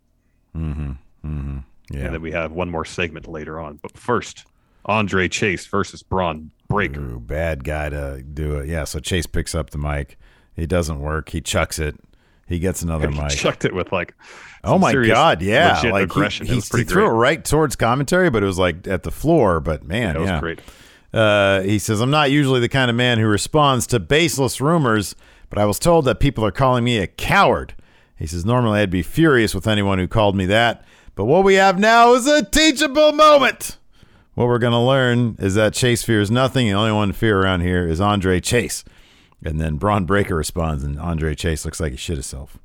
Mm-hmm. Mm-hmm. Yeah. And then we have one more segment later on. But first, Andre Chase versus Bron Breakker. Ooh, bad guy to do it. Yeah. So Chase picks up the mic. He doesn't work. He chucks it. He gets another mic. He mic. chucked it with like, Oh my god, yeah! Like he, he, he threw it right towards commentary, but it was like at the floor. But man, Yeah, it was yeah. great. Uh, he says, "I'm not usually the kind of man who responds to baseless rumors, but I was told that people are calling me a coward." He says, "Normally I'd be furious with anyone who called me that, but what we have now is a teachable moment." What we're going to learn is that Chase fears nothing. The only one to fear around here is Andre Chase. And then Bron Breakker responds, and Andre Chase looks like he shit himself.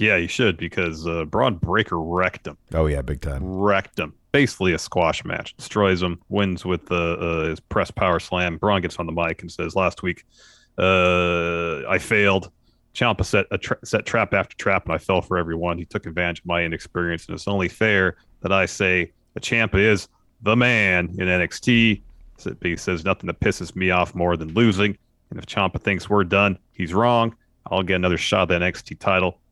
Yeah, you should because uh, Bron Breakker wrecked him. Oh, yeah, big time. Wrecked him. Basically a squash match. Destroys him. Wins with uh, uh, his press power slam. Bron gets on the mic and says, "Last week, uh, I failed. Ciampa set a tra- set trap after trap, and I fell for everyone. He took advantage of my inexperience, and it's only fair that I say that Ciampa is the man in NXT. He says nothing that pisses me off more than losing. And if Ciampa thinks we're done, he's wrong. I'll get another shot at the NXT title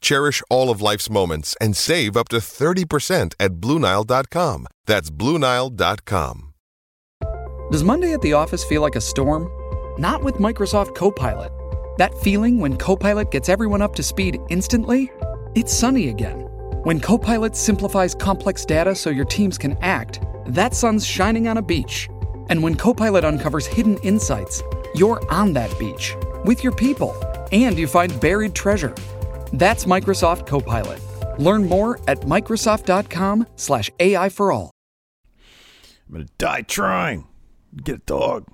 Cherish all of life's moments and save up to 30% at BlueNile.com. That's BlueNile.com. Does Monday at the office feel like a storm? Not with Microsoft Copilot. That feeling when Copilot gets everyone up to speed instantly? It's sunny again. When Copilot simplifies complex data so your teams can act, that sun's shining on a beach. And when Copilot uncovers hidden insights, you're on that beach with your people and you find buried treasure. That's Microsoft Copilot. Learn more at Microsoft.com/slash AI for all. I'm gonna die trying. Get a dog.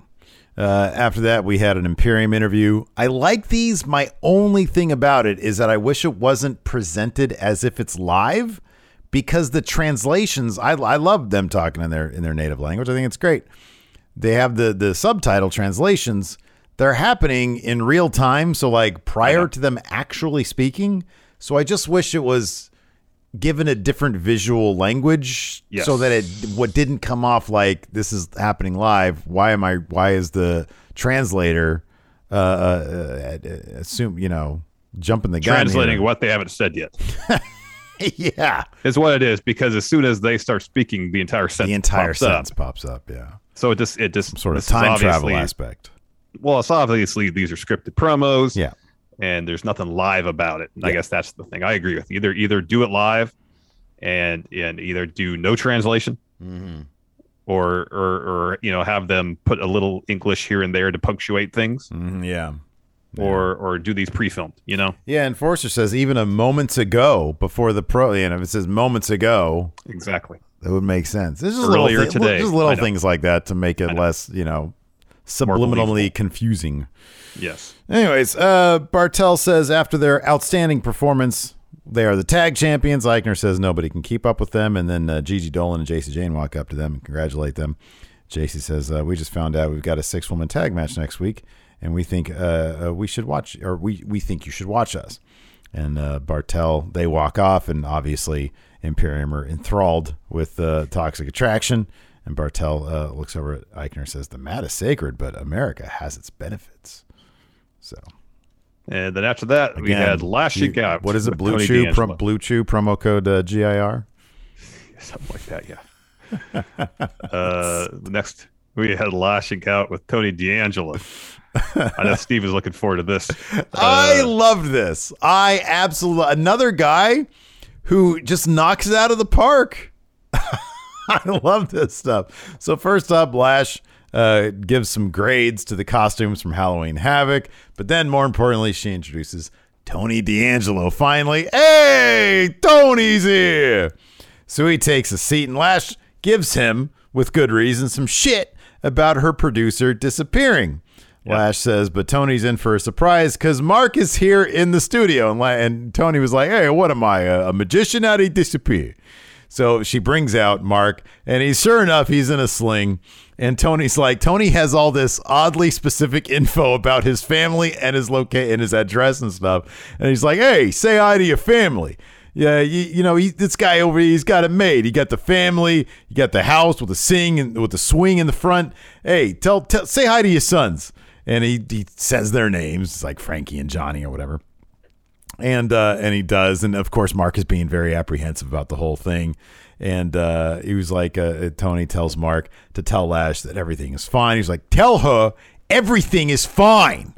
Uh, after that, we had an Imperium interview. I like these. My only thing about it is that I wish it wasn't presented as if it's live, because the translations. I, I love them talking in their in their native language. I think it's great. They have the the subtitle translations. They're happening in real time, so like prior to them actually speaking. So I just wish it was given a different visual language Yes. so that it what didn't come off like this is happening live why am i why is the translator uh, uh, uh assume you know jumping the gun Translating here. what they haven't said yet yeah is what it is because as soon as they start speaking, the entire sentence the entire pops sentence up. pops up yeah So it just it just sort of time travel aspect Well, it's obviously these are scripted promos. yeah and there's nothing live about it. And I guess that's the thing. I agree with you. either either do it live, and and either do no translation, mm-hmm. or or or you know have them put a little English here and there to punctuate things. Mhm, yeah or or do these pre-filmed. You know, Yeah, and Forster says even a moments ago before the pro, you know, if it says moments ago, exactly. that would make sense. There's just Earlier little, today. just little things like that to make it less, you know. Subliminally confusing. Yes. Anyways, uh, Barthel says after their outstanding performance, they are the tag champions. Aichner says nobody can keep up with them, and then uh, Gigi Dolin and Jacy Jayne walk up to them and congratulate them. Jacy says, uh, "We just found out we've got a six-woman tag match next week, and we think uh, uh, we should watch, or we we think you should watch us." And uh, Barthel, they walk off, and obviously Imperium are enthralled with uh, Toxic Attraction. And Barthel uh, looks over at Aichner and says, "The mat is sacred, but America has its benefits." So And then after that, we had lashing out. What is it? Blue Tony Chew, prom, Blue Chew promo code uh, GIR. something like that. Yeah. uh, next, we had lashing out with Tony D'Angelo. I know Steve is looking forward to this. I Uh, love this. I absolutely another guy who just knocks it out of the park. I love this stuff. So first up, Lash uh, gives some grades to the costumes from Halloween Havoc, but then more importantly, she introduces Tony D'Angelo. Finally, hey, Tony's here. So he takes a seat, and Lash gives him, with good reason, some shit about her producer disappearing. Lash says, but Tony's in for a surprise because Mark is here in the studio. And, La- and Tony was like, hey, what am I, a, a magician? How'd he disappear? So she brings out Mark, and he's sure enough, he's in a sling. And Tony's like, Tony has all this oddly specific info about his family and his locate and his address and stuff. And he's like, hey, say hi to your family. Yeah, you, you know, he, this guy over here, he's got it made. He got the family, you got the house with the sing and with the swing in the front. Hey, tell, tell say hi to your sons. And he, he says their names, like Frankie and Johnny or whatever and uh, and he does, and of course Mark is being very apprehensive about the whole thing, and uh, he was like, uh, Tony tells Mark to tell Lash that everything is fine. He's like, tell her everything is fine.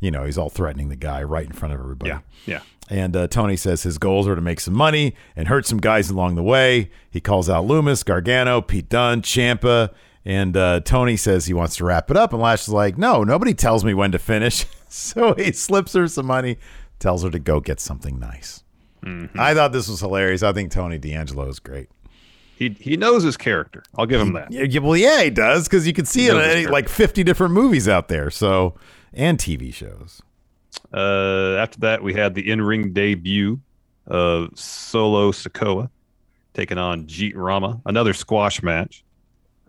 You know, he's all threatening the guy right in front of everybody. yeah, yeah. And uh, Tony says his goals are to make some money and hurt some guys along the way. He calls out Lumis, Gargano, Pete Dunne, Ciampa, and uh, Tony says he wants to wrap it up. And Lash is like, no, nobody tells me when to finish. so he slips her some money, tells her to go get something nice. I thought this was hilarious. I think Tony D'Angelo is great. He he knows his character. I'll give him that. Yeah, yeah, well, yeah, he does because you can see He it in any- like 50 different movies out there. So, and TV shows. Uh, after that, we had the in-ring debut of Solo Sikoa taking on Jeet Rama, another squash match.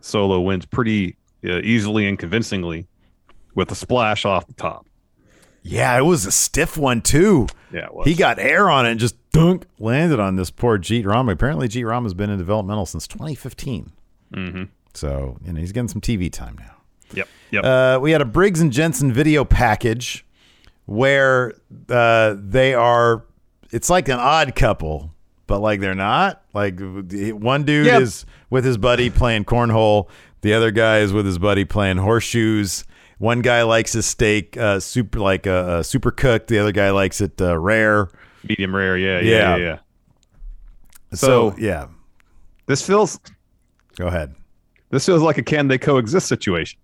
Solo wins pretty uh, easily and convincingly with a splash off the top. Yeah, it was a stiff one too. Yeah, it was. He got air on it and just dunk landed on this poor Jeet Rama. Apparently, Jeet Rama's been in developmental since 2015. Mm-hmm. So, you know, he's getting some TV time now. Yep. Yep. Uh, we had a Briggs and Jensen video package where uh, they are, it's like an odd couple, but like they're not. Like one dude Yep. is with his buddy playing cornhole, the other guy is with his buddy playing horseshoes. One guy likes his steak uh, super like uh, uh, super cooked. The other guy likes it uh, rare. Medium rare. Yeah. Yeah. Yeah. Yeah. yeah. So, So- yeah, This feels go ahead. this feels like a can they coexist situation.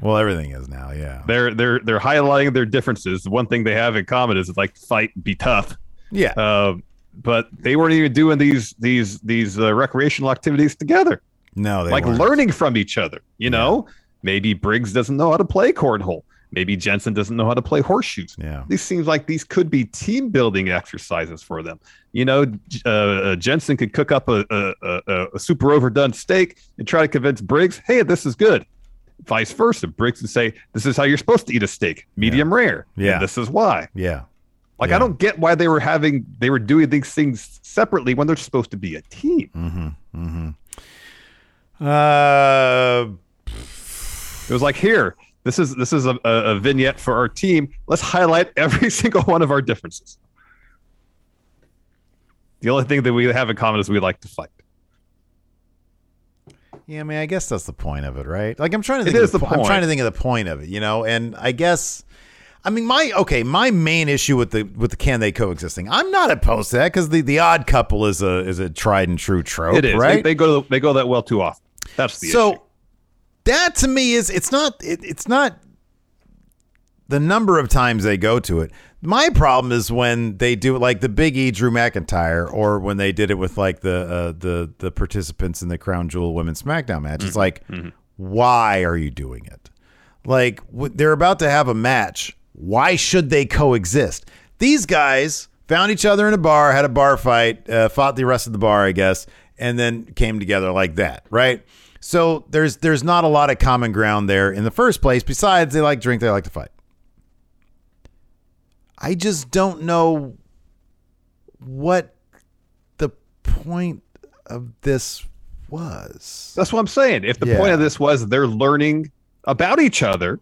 Well, everything is now. Yeah, They're they're they're highlighting their differences. The one thing they have in common is like fight, be tough. yeah. Uh, but they weren't even doing these these these uh, recreational activities together, no, they like weren't. learning from each other. You know, maybe Briggs doesn't know how to play cornhole. Maybe Jensen doesn't know how to play horseshoes. Yeah. These seems like these could be team building exercises for them. You know, uh, uh, Jensen could cook up a, a, a, a super overdone steak and try to convince Briggs, hey, this is good. Vice versa. Briggs would say, this is how you're supposed to eat a steak, medium rare. and Yeah. this is why. Yeah. Like Yeah. I don't get why they were having they were doing these things separately when they're supposed to be a team. Mm. Uh, It was like here, this is this is a, a, vignette for our team. Let's highlight every single one of our differences. The only thing that we have in common is we like to fight. Yeah, I mean, I guess that's the point of it, right? Like, I'm trying to think. is of the po- I'm trying point. to think of the point of it, you know. And I guess, I mean, my okay, my main issue with the with the can they coexisting. I'm not opposed to that because the the odd couple is a is a tried and true trope, it is. They- right? They, go to, they go that well too often. That's the so issue. That to me is it's not it, it's not the number of times they go to it. My problem is when they do it like the Big E Drew McIntyre, or when they did it with like the uh, the the participants in the Crown Jewel Women's SmackDown match. It's like, why are you doing it? Like w- they're about to have a match. Why should they coexist? These guys found each other in a bar, had a bar fight, uh, fought the rest of the bar, I guess, and then came together like that, right? So there's there's not a lot of common ground there in the first place. Besides, they like drink, they like to fight. I just don't know what the point of this was. That's what I'm saying. If the Yeah. point of this was they're learning about each other,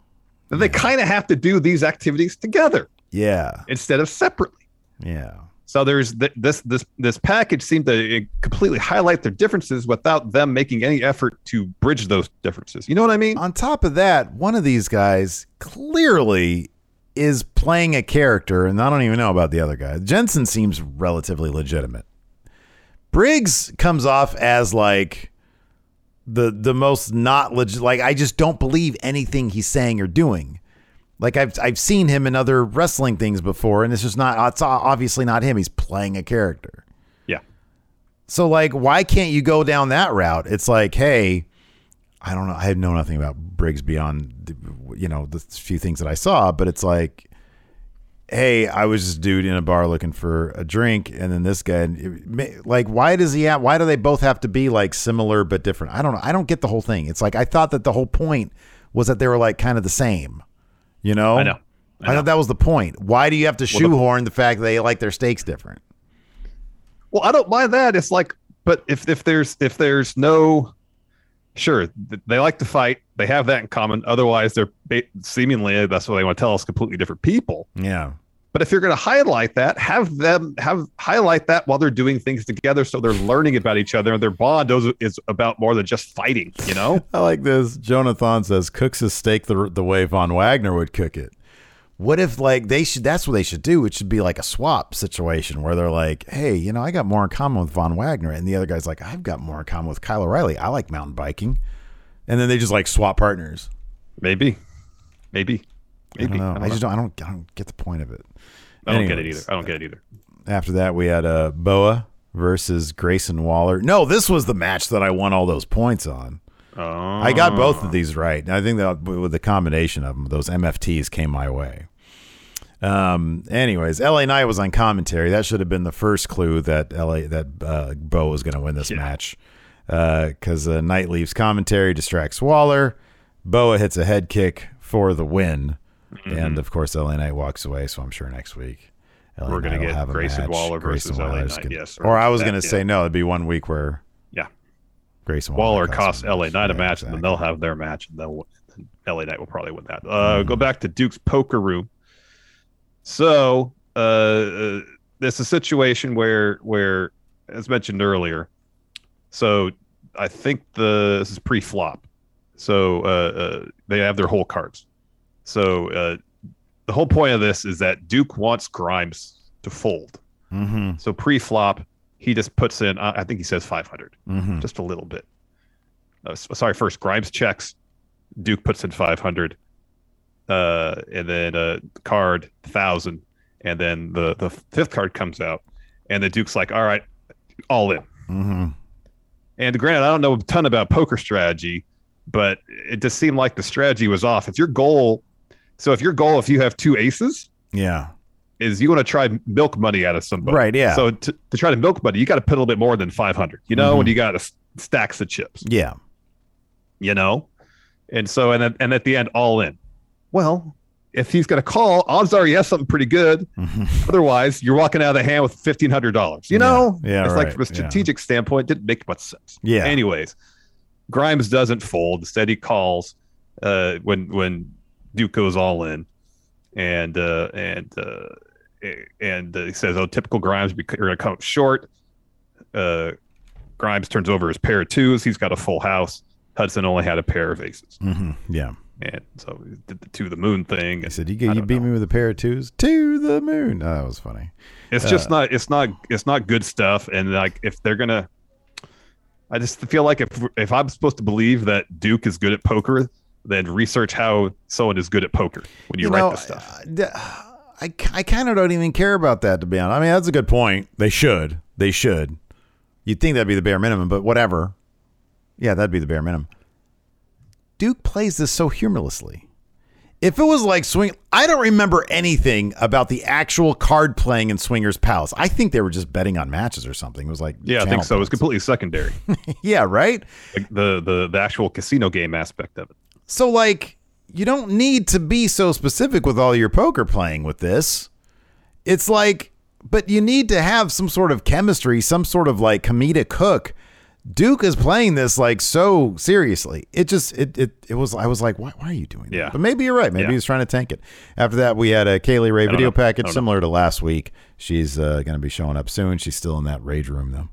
then they kind of have to do these activities together Yeah, instead of separately. yeah. So there's th- this this this package seemed to uh, completely highlight their differences without them making any effort to bridge those differences. You know what I mean? On top of that, one of these guys clearly is playing a character, and I don't even know about the other guy. Jensen seems relatively legitimate. Briggs comes off as like the the most not legit. Like I just don't believe anything he's saying or doing. Like I've I've seen him in other wrestling things before, and it's just not. It's obviously not him. He's playing a character. Yeah. So like, why can't you go down that route? It's like, hey, I don't know. I know nothing about Briggs beyond, the, you know, the few things that I saw, but it's like, hey, I was just dude in a bar looking for a drink, and then this guy, like, why does he have? Why do they both have to be like similar but different? I don't know. I don't get the whole thing. It's like I thought that the whole point was that they were like kind of the same. You know? I know. I, thought that was the point. Why do you have to Well, the- shoehorn the fact that they like their steaks different? Well, I don't mind that. It's like, but if if there's if there's no, sure, they like to fight. They have that in common. Otherwise, they're ba- seemingly that's what they want to tell us completely different people. Yeah. But if you're going to highlight that, have them have highlight that while they're doing things together, so they're learning about each other. and Their bond is, is about more than just fighting. You know, I like this. Jonathan says cooks his steak the, the way Von Wagner would cook it. What if like they should? That's what they should do. It should be like a swap situation where they're like, "Hey, you know, I got more in common with Von Wagner," and the other guy's like, "I've got more in common with Kyle O'Reilly. I like mountain biking," and then they just like swap partners. maybe, maybe, I maybe. don't know. I, just don't. I don't. I don't get the point of it. I don't get it either. I don't get it either. After that, we had uh, Boa versus Grayson Waller. No, this was the match that I won all those points on. Oh, I got both of these right. I think that with the combination of them, those MFTs came my way. Um. Anyways, LA Knight was on commentary. That should have been the first clue that LA that uh, Bo was going to win this match. Because uh, Knight leaves commentary, distracts Waller. Boa hits a head kick for the win, Mm-hmm. and of course, LA Knight walks away. So I'm sure next week LA We're gonna get have Grayson match. Waller Grayson versus LA Knight, gonna- yes, or, or I was going to yeah. say no. It'd be one week where Yeah. Grayson Waller costs costs LA. Knight a Yeah, match, and then they'll have their match, and they'll LA Knight will probably win that. Uh, Mm-hmm. Go back to Duke's poker room. So uh, uh, there's a situation where where, as mentioned earlier, so I think the this is pre-flop. So uh, uh, they have their whole cards. So uh, the whole point of this is that Duke wants Grimes to fold. Mhm. So pre-flop, he just puts in. Uh, I think he says 500 Mhm. just a little bit. Uh, sorry, first Grimes checks, Duke puts in five hundred, uh, and then a card thousand, and then the the fifth card comes out, and the Duke's like, all right, all in. Mhm. And granted, I don't know a ton about poker strategy, but it just seemed like the strategy was off. If your goal, so if your goal, if you have two aces, Yeah. is you want to try milk money out of somebody, Right, yeah. So to, to try to milk money, you got to put a little bit more than five hundred. You know, Mhm. when you got s- stacks of chips. Yeah. you know and so and at, and at the end all in well if he's going to call odds are he has something pretty good otherwise you're walking out of the hand with $1500 you know Yeah, it's like from a yeah. strategic standpoint didn't make much sense Yeah. anyways grimes doesn't fold instead he calls uh when when duke goes all in and uh and uh and uh, he says oh typical grimes you're going to come up short uh grimes turns over his pair of twos he's got a full house hudson only had a pair of aces hmm Yeah. and so he did the to the moon thing He said, "You you beat know. me with a pair of twos to the moon." Oh, that was funny. it's just not it's not it's not good stuff and like if they're gonna i just feel like if if i'm supposed to believe that duke is good at poker than research how someone is good at poker when you, write know, this stuff. Uh, I, d- I, I kind of don't even care about that to be honest. I mean, that's a good point. They should. They should. You'd think that'd be the bare minimum, but whatever. Yeah, that'd be the bare minimum. Duke plays this so humorlessly. If it was like swing, I don't remember anything about the actual card playing in Swingers Palace. I think they were just betting on matches or something. It was like Yeah, I think so. It was completely secondary. yeah, right. like the, the the actual casino game aspect of it. So like you don't need to be so specific with all your poker playing with this. It's like but you need to have some sort of chemistry, some sort of like comedic hook. Duke is playing this like so seriously. It just it it, it was I was like, why, why are you doing that? Yeah. But maybe you're right. Maybe Yeah. he's trying to tank it. After that, we had a Kay Lee Ray video know. Package similar to last week. She's uh, going to be showing up soon. She's still in that rage room though.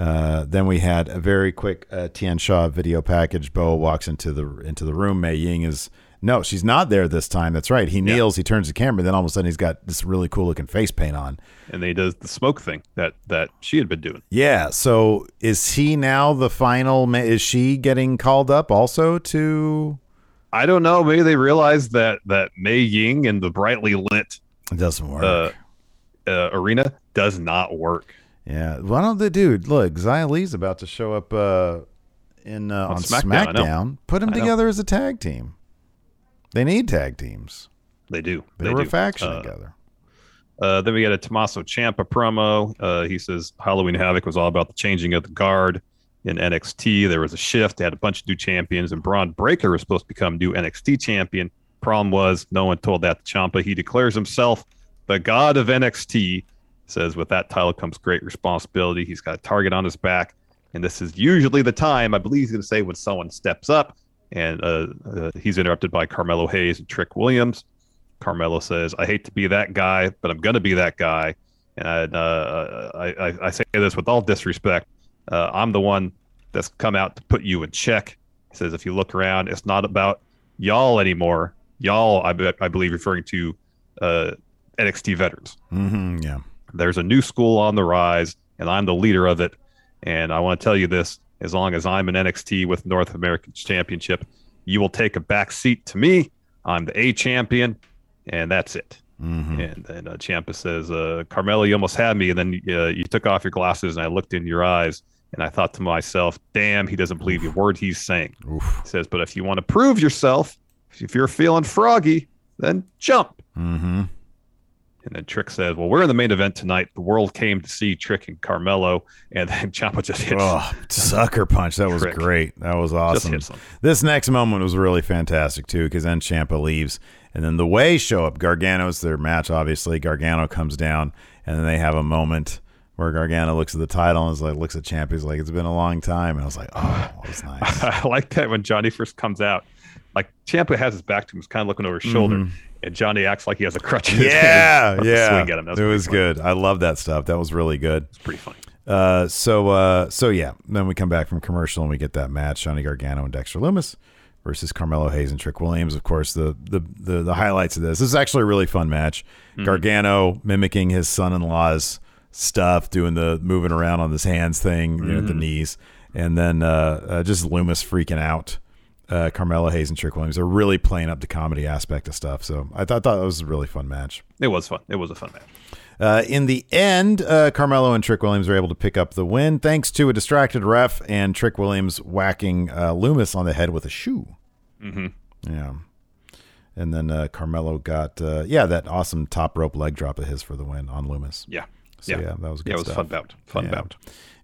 Uh, then we had a very quick uh, Tian Sha video package. Bo walks into the into the room. Mei Ying is no, she's not there this time. That's right. He kneels. He turns the camera. Then all of a sudden, he's got this really cool looking face paint on. And then he does the smoke thing that that she had been doing. Yeah. So is he now the final? Is she getting called up also to? I don't know. Maybe they realized that that Mei Ying and the brightly lit It doesn't work. uh, uh, arena does not work. Yeah. Why don't they, dude? Look, Xia Li's about to show up uh, in uh, on, On SmackDown. SmackDown, Put them I know. together as a tag team. They need tag teams. They do. They, They were do. a faction Uh, together. Uh, then we got a Tommaso Ciampa promo. Uh, he says Halloween Havoc was all about the changing of the guard in NXT. There was a shift. They had a bunch of new champions, and Bron Breakker was supposed to become new NXT champion. Problem was, no one told that to Ciampa. He declares himself the god of NXT. Says with that title comes great responsibility. He's got a target on his back, and this is usually the time I believe he's going to say when someone steps up. And uh, uh, he's interrupted by Carmelo Hayes and Trick Williams. Carmelo says, "I hate to be that guy, but I'm going to be that guy." And I, uh, I, I, say this with all disrespect. Uh, I'm the one that's come out to put you in check. He says, "If you look around, it's not about y'all anymore. Y'all, I, be- I believe, referring to uh, NXT veterans. hmm yeah. There's a new school on the rise, and I'm the leader of it. And I want to tell you this: as long as I'm in NXT with North American Championship, you will take a back seat to me. I'm the A champion, and that's it." Mm-hmm. And then uh, Ciampa says, uh, Carmelo, you almost had me. And then uh, you took off your glasses, and I looked in your eyes, and I thought to myself, damn, he doesn't believe a word he's saying. Oof. He says, but if you want to prove yourself, if you're feeling froggy, then jump. Mm-hmm. And then Trick says, well, we're in the main event tonight. The world came to see Trick and Carmelo. And then Ciampa just hits. Oh, sucker punch. That was great. That was awesome. This next moment was really fantastic too, because then Ciampa leaves, and then the way show up. Gargano's their match, obviously. Gargano comes down, and then they have a moment where Gargano looks at the title and is like, looks at Ciampa. He's like, "It's been a long time," and I was like, "Oh, that was nice." I like that when Johnny first comes out. Like Ciampa has his back to him, he's kind of looking over his shoulder, mm-hmm. And Johnny acts like he has a crutch in his Mm-hmm. yeah, yeah. Swing at him. That it was funny. good. I love that stuff. That was really good. It's pretty funny. Uh, so uh, so yeah. Then we come back from commercial and we get that match: Johnny Gargano and Dexter Lumis versus Carmelo Hayes and Trick Williams. Of course, the the the, the highlights of this. This is actually a really fun match. Gargano mimicking his son-in-law's stuff, doing the moving around on his hands thing, you know, at the knees, and then uh, uh, just Lumis freaking out. Uh, Carmelo Hayes and Trick Williams are really playing up the comedy aspect of stuff. So I thought, thought that was a really fun match. It was fun. It was a fun match. Uh, in the end, uh, Carmelo and Trick Williams were able to pick up the win thanks to a distracted ref and Trick Williams whacking uh, Lumis on the head with a shoe. Mm-hmm. Yeah. And then uh, Carmelo got, uh, yeah, that awesome top rope leg drop of his for the win on Lumis. Yeah. So, yeah, that was good Yeah, it was stuff. a fun bout. Fun Yeah. bout.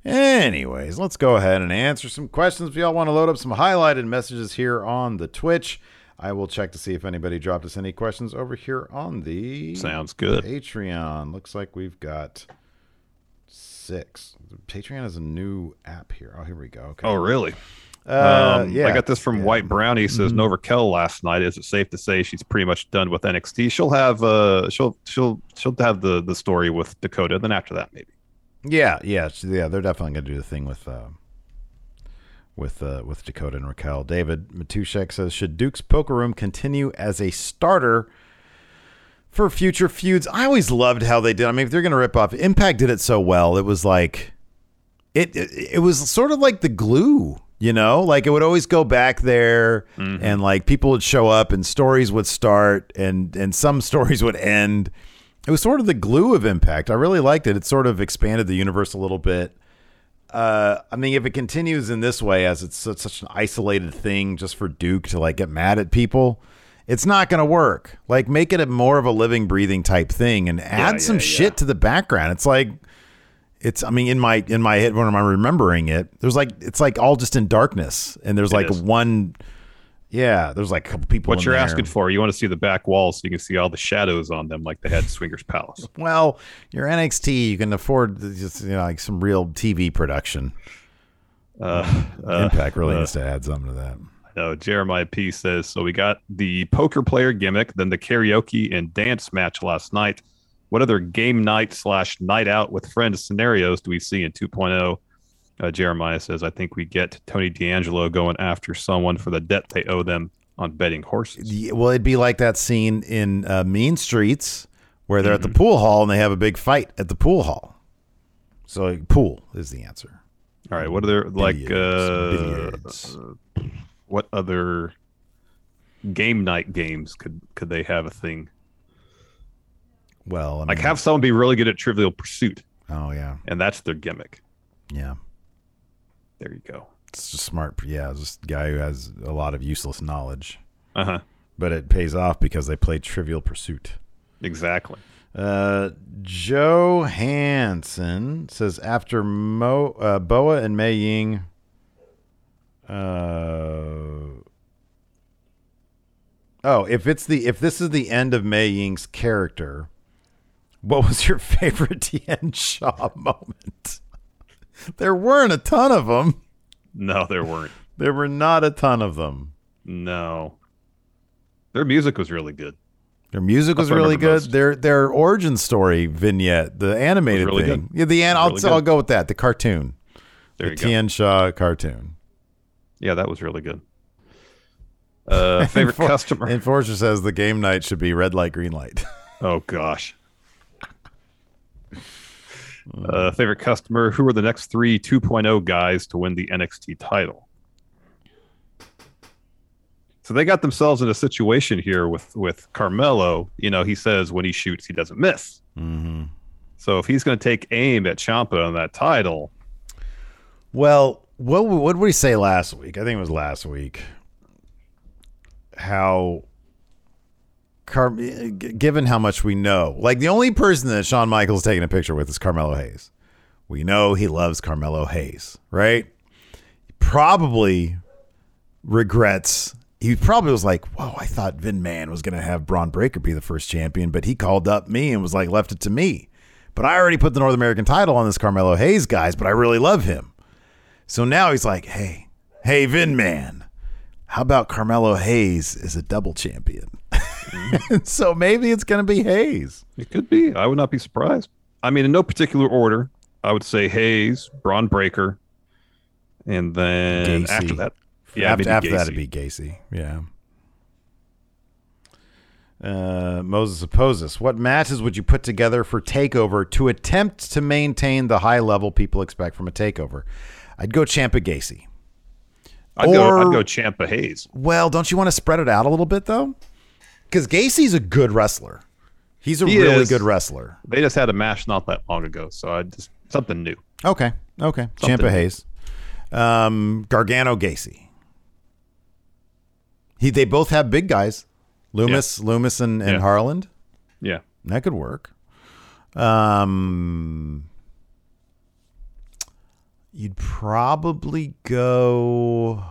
Anyways, let's go ahead and answer some questions. If y'all want to load up some highlighted messages here on the Twitch, I will check to see if anybody dropped us any questions over here on the Sounds good. Patreon. Looks like we've got six. Patreon is a new app here. Oh, here we go. Okay. Oh, really? Uh, um, yeah. Mm-hmm. I got this from White Brownie. Says Nova Kell last night. Is it safe to say she's pretty much done with NXT? She'll have uh she'll she'll she'll have the the story with Dakota. Then after that, maybe. Yeah, yeah, yeah. They're definitely going to do the thing with uh, with uh, with Dakota and Raquel. David Matushek says, should Duke's Poker Room continue as a starter for future feuds? I always loved how they did. I mean, if they're going to rip off Impact, did it so well. It was like it, it. It was sort of like the glue You know, like it would always go back there, and like people would show up, and stories would start, and and some stories would end. It was sort of the glue of Impact. I really liked it. It sort of expanded the universe a little bit. Uh, I mean, if it continues in this way, as it's such, such an isolated thing, just for Duke to like get mad at people, it's not going to work. Like, make it a more of a living, breathing type thing, and add yeah, some yeah. shit to the background. It's like, it's. I mean, in my in my head when I'm remembering it, there's like it's like all just in darkness, and there's like is. one. Yeah, there's like a couple people. What you're there. asking for, you want to see the back wall so you can see all the shadows on them, like they had Swingers Palace. Well, your NXT, you can afford just you know like some real TV production. Uh, uh, Impact really uh, needs to add something to that. No, Jeremiah P says so. We got the poker player gimmick, then the karaoke and dance match last night. What other game night slash night out with friends scenarios do we see in 2.0? Uh, Jeremiah says, I think we get Tony D'Angelo going after someone for the debt they owe them on betting horses. Yeah, Well, it'd be like that scene in uh, Mean Streets where they're at Mm-hmm. the pool hall and they have a big fight at the pool hall. So pool is the answer. All right, what other like uh, Billiards. what other game night games could could they have a thing Well, I like have someone be really good at Trivial Pursuit, Oh yeah, and that's their gimmick. yeah. There you go. It's just smart. Yeah, just a guy who has a lot of useless knowledge, Uh huh. but it pays off because they play Trivial Pursuit. Exactly. Uh, Joe Hansen says after Mo, uh, Boa and Mei Ying. Uh, oh, if it's the if this is the end of Mei Ying's character, what was your favorite Tian Sha moment? There weren't a ton of them. No, there weren't. There were not a ton of them. No. Their music was really good. Their music was really good. most. Their their origin story vignette, the animated really thing. good. Yeah, the an- I'll, Really I'll go with that. The cartoon, There the. Tian Sha cartoon. Yeah, that was really good. Uh, favorite For- customer. And Forster says the game night should be red light, green light. Oh gosh. Uh, favorite customer. Who are the next three 2.0 guys to win the NXT title? So they got themselves in a situation here with with Carmelo. You know, he says when he shoots, he doesn't miss. mm-hmm. So if he's going to take aim at Ciampa on that title, Well, what what did we say last week? I think it was last week. How, Car- eh, given how much we know, like the only person that Shawn Michaels taking a picture with is Carmelo Hayes. We know he loves Carmelo Hayes, right? He probably regrets. He probably was like, "Whoa, I thought Vin Man was going to have Bron Breakker be the first champion, but he called up me and was like, left it to me. But I already put the North American title on this Carmelo Hayes guys, but I really love him." So now he's like, hey, hey, Vin Man, how about Carmelo Hayes is a double champion? so maybe it's going to be Hayes. it could be. I would not be surprised. I mean, in no particular order, I would say Hayes, Bron Breakker, and then Gacy. after that, yeah, after after that, it'd be Gacy. Yeah. Uh, Moses opposes. What matches would you put together for Takeover to attempt to maintain the high level people expect from a Takeover? I'd go Ciampa Gacy. I'd go. or- I'd go Ciampa Hayes. Well, don't you want to spread it out a little bit though? Because Gacy's a good wrestler. He's a He really is. good wrestler. They just had a match not that long ago, so I just something new. Okay. Okay. Ciampa new. Hayes. Um, Gargano Gacy. He they both have big guys. Lumis, Lumis and, and Yeah. Harland. Yeah, That could work. Um you'd probably go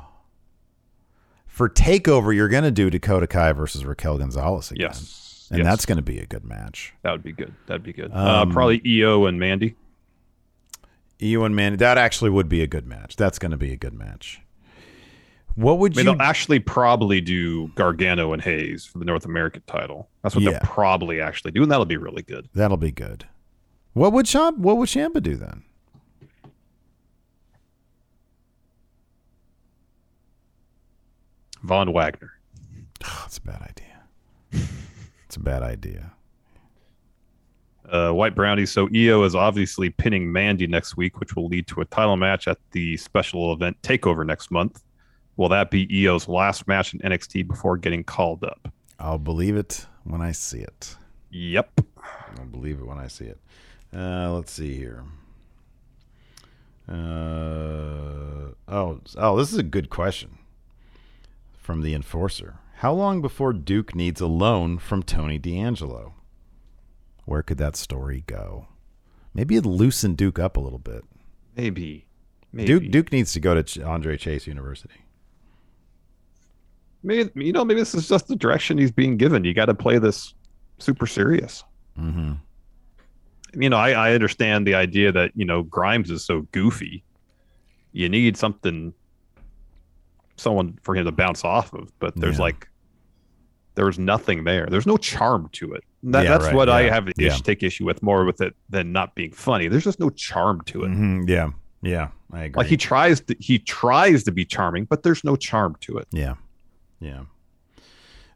for takeover, you're gonna do Dakota Kai versus Raquel Gonzalez again. yes, And yes. that's gonna be a good match. that would be good. That'd be good. Um, uh, probably Io and Mandy. Io and Mandy, that actually would be a good match. That's gonna be a good match. What would I mean, you they'll actually probably do Gargano and Hayes for the North American title. That's what Yeah. they'll probably actually do, and that'll be really good. That'll be good. What would Champ? What would Ciampa do then? Von Wagner. Oh, it's a bad idea. it's a bad idea. Uh, White Brownie. So Io is obviously pinning Mandy next week, which will lead to a title match at the special event Takeover next month. Will that be Io's last match in NXT before getting called up? I'll believe it when I see it. Yep. I'll believe it when I see it. Uh, let's see here. Uh, oh, oh, this is a good question from the enforcer. How long before Duke needs a loan from Tony D'Angelo? Where could that story go? Maybe it loosened Duke up a little bit. Maybe. Maybe. Duke Duke needs to go to Ch- Andre Chase University. Maybe you know. Maybe this is just the direction he's being given. You got to play this super serious. Mm-hmm. You know, I, I understand the idea that you know Grimes is so goofy. You need something, someone for him to bounce off of. But there's Yeah. like, there's nothing there. There's no charm to it. That, Yeah, that's right, what I have yeah. issue, take issue with more with it than not being funny. There's just no charm to it. Mhm, Yeah, yeah, I agree. Like he tries to he tries to be charming, but there's no charm to it. Yeah. Yeah.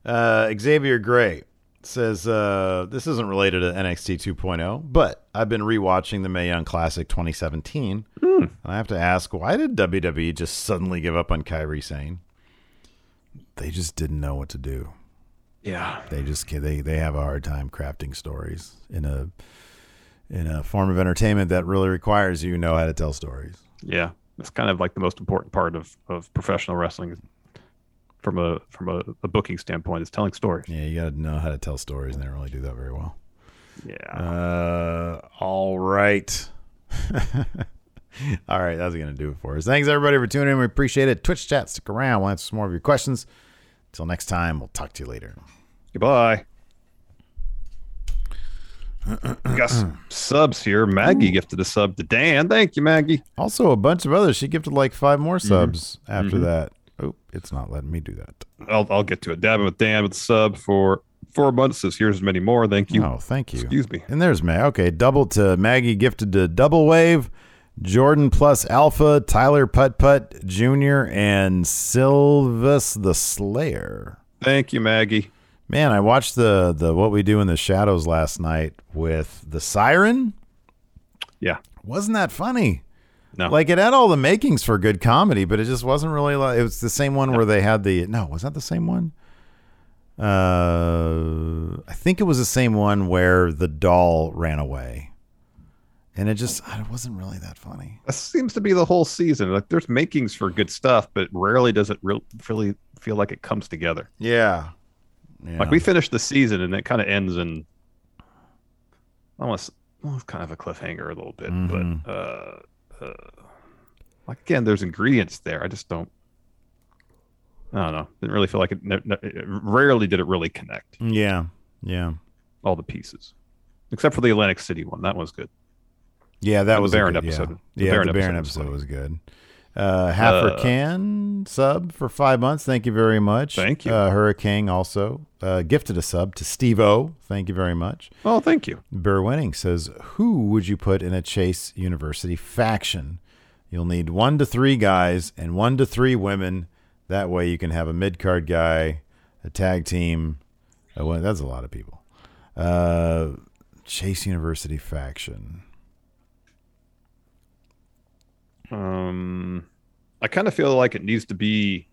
Uh, Xavier Gray says uh, this isn't related to NXT 2.0, oh, but I've been rewatching the Mae Young Classic 2017, and I have to ask, why did WWE just suddenly give up on Kairi Sane? They just didn't know what to do. Yeah. They just they they have a hard time crafting stories in a in a form of entertainment that really requires you know how to tell stories. Yeah, it's kind of like the most important part of, of professional wrestling from a from a, a booking standpoint is telling stories. Yeah, you got to know how to tell stories, and they don't really do that very well. Yeah. Uh, all right. all right, that's going to do it for us. Thanks, everybody, for tuning in. We appreciate it. Twitch chat, stick around. We'll answer some more of your questions. Until next time, we'll talk to you later. Goodbye. Got some subs here. Maggie gifted a sub to Dan. Thank you, Maggie. Also, a bunch of others. She gifted like five more subs after Mhm. that. It's not letting me do that. I'll, I'll get to it. Dabbing with Dan with sub for four months. Says here's many more. Thank you. Oh, thank you. Excuse me. And there's Mag. Okay, double to Maggie gifted to Double Wave, Jordan plus Alpha, Tyler Putt Putt Jr., and Sylvis the Slayer. Thank you, Maggie. Man, I watched the the What We Do in the Shadows last night with the Siren. Yeah. Wasn't that funny? No. Like it had all the makings for good comedy, but it just wasn't really like it was the same one where they had the no, was that the same one? Uh I think it was the same one where the doll ran away. And it just it wasn't really that funny. That seems to be the whole season. Like there's makings for good stuff, but rarely does it re- really feel like it comes together. Yeah. Yeah. Like we finished the season and it kind of ends in almost well, kind of a cliffhanger a little bit, Mhm. but uh, uh, like again, there's ingredients there. I just don't. I don't know. Didn't really feel like it. It- rarely did it really connect Yeah. Yeah. all the pieces, except for the Atlantic City one. That was good. Yeah, that the was a Baron good- episode. Yeah, The yeah Baron the Baron episode episode was was, good. Uh, Halfer Uh, Can sub for five months. Thank you very much. Thank you. Uh, Hurricane also uh, gifted a sub to Steve O. Thank you very much. Oh, thank you. Burr Winning says, Who would you put in a Chase University faction? You'll need one to three guys and one to three women. That way you can have a mid card guy, a tag team. Uh, that's a lot of people. Uh, Chase University faction. Um, I kind of feel like it needs to be.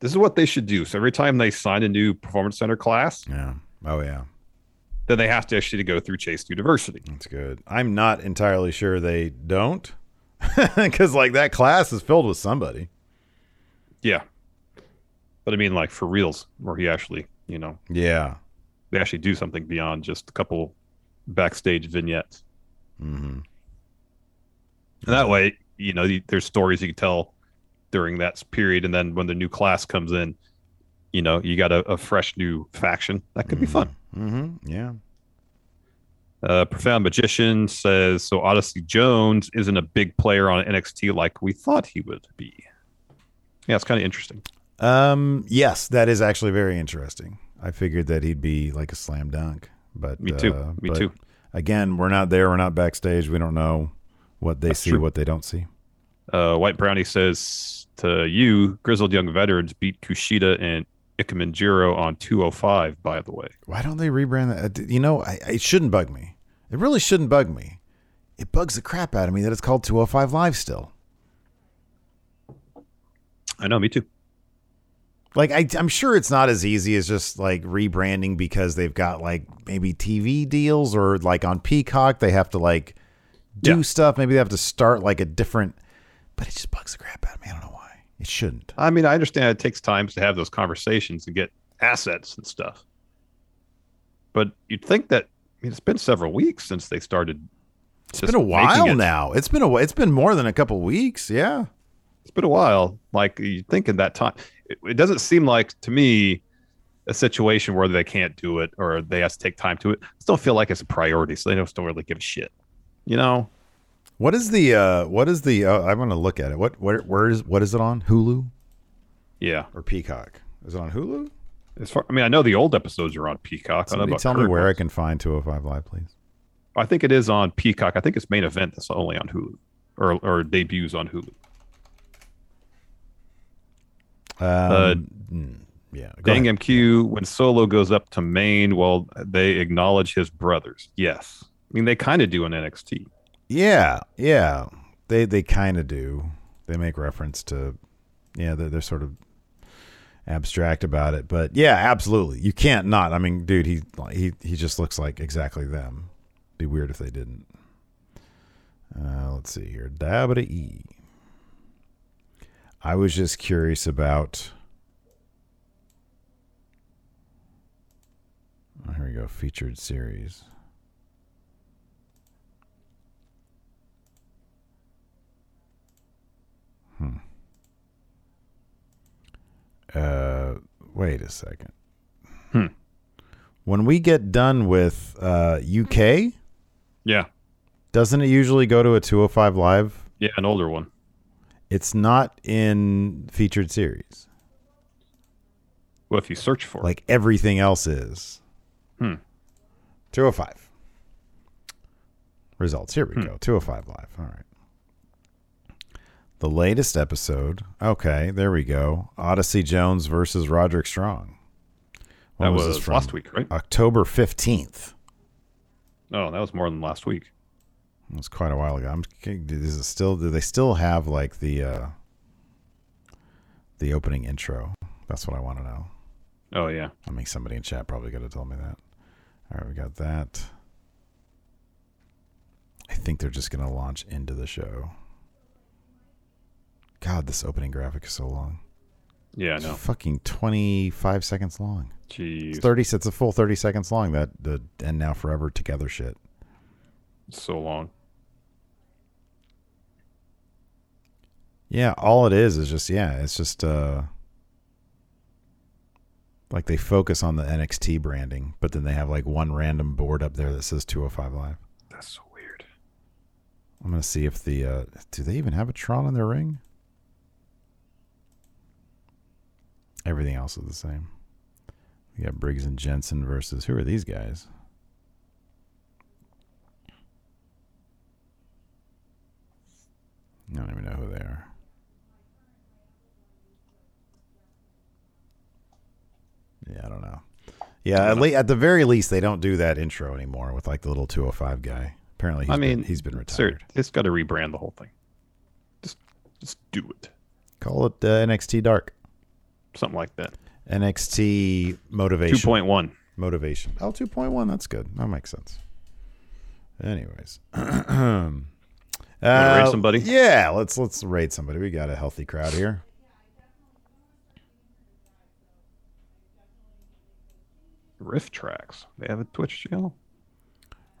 This is what they should do. So every time they sign a new performance center class, Yeah. Oh, yeah. then they have to actually go through Chase University. That's good. I'm not entirely sure they don't. Because, like, that class is filled with somebody. Yeah, but I mean, like for reals, where he actually, you know, Yeah. they actually do something beyond just a couple backstage vignettes. Mm-hmm. And that way, you know, there's stories you can tell during that period, and then when the new class comes in, you know, you got a, a fresh new faction. That could be fun. Mm-hmm. Yeah. Uh, Profound Magician says so. Odyssey Jones isn't a big player on NXT like we thought he would be. Yeah, it's kind of interesting. Um. Yes, that is actually very interesting. I figured that he'd be like a slam dunk, but Me too. uh, Me too. Again, we're not there. We're not backstage. We don't know what they That's see, true. what they don't see. Uh, White Brownie says to you, Grizzled Young Veterans beat Kushida and Ikemen Jiro on 205, by the way. Why don't they rebrand that? Uh, You know, I, it shouldn't bug me. It really shouldn't bug me. It bugs the crap out of me that it's called 205 Live still. I know, me too. Like I, I'm sure it's not as easy as just like rebranding because they've got like maybe TV deals or like on Peacock they have to like do Yeah. stuff. Maybe they have to start like a different. But it just bugs the crap out of me. I don't know why. It shouldn't. I mean, I understand it takes time to have those conversations and get assets and stuff. But you'd think that I mean, it's been several weeks since they started. It's been a while now. It's been a. It's been more than a couple weeks. Yeah. It's been a while. Like you think in that time, it, it doesn't seem like to me a situation where they can't do it or they have to take time to it. I still feel like it's a priority, so they just don't really give a shit. You know, What is the? uh What is the? Uh, I'm gonna look at it. What? Where? Where is? What is it on? Hulu yeah. or Peacock? Is it on Hulu? As far, I mean, I know the old episodes are on Peacock. I don't know Somebody tell me where I can find 205 Live, please. I think it is on Peacock. I think it's main event that's only on Hulu or or debuts on Hulu. Um, mm, yeah. go Dang ahead. MQ, when Solo goes up to main, well, they acknowledge his brothers. Yes. I mean, they kind of do in NXT. Yeah, yeah. They they kind of do. They make reference to, yeah. They're, they're sort of abstract about it, but yeah, absolutely. You can't not. I mean, dude, he he he just looks like exactly them. Be weird if they didn't. Uh, let's see here. Dabba E. I was just curious about. Oh, here we go. Featured series. Uh, wait a second. Hmm. When we get done with uh, UK, Yeah. doesn't it usually go to a 205 live? Yeah, an older one. It's not in featured series. Well, if you search for it. Like everything else is. Hmm. 205. Results. Here we go. 205 live. All right. The latest episode. Okay, there we go. Odyssey Jones versus Roderick Strong. When That this was from? last week, right? October 15th. Oh, that was more than last week. It was quite a while ago. I'm is it still do they still have like the uh the opening intro? That's what I want to know. Oh, yeah. I mean somebody in chat probably could have told me that. All right, we got that. I think they're just gonna launch into the show. God, this opening graphic is so long. Yeah, I It's know. fucking twenty five seconds long. It's Jeez. thirty. It's a full thirty seconds long. That the and now forever together shit. So long. Yeah, all it is is just yeah, it's just uh like they focus on the NXT branding, but then they have like one random board up there that says 205 Live. That's so weird. I'm gonna see if the uh do they even have a Tron in their ring? Everything else is the same. We got Briggs and Jensen versus who are these guys? I don't even know who they are. Yeah, I don't know. Yeah, at, le- at the very least, they don't do that intro anymore with like the little 205 guy. Apparently, he's I mean, been, he's been Sir, retired. it's got to rebrand the whole thing. Just, just do it. Call it uh, NXT Dark. Something like that. NXT Motivation. 2.1. Motivation. Oh, 2.1. That's good. That makes sense. Anyways. uh, raid somebody? Yeah, let's let's raid somebody. We got a healthy crowd here. RiffTrax. They have a Twitch channel.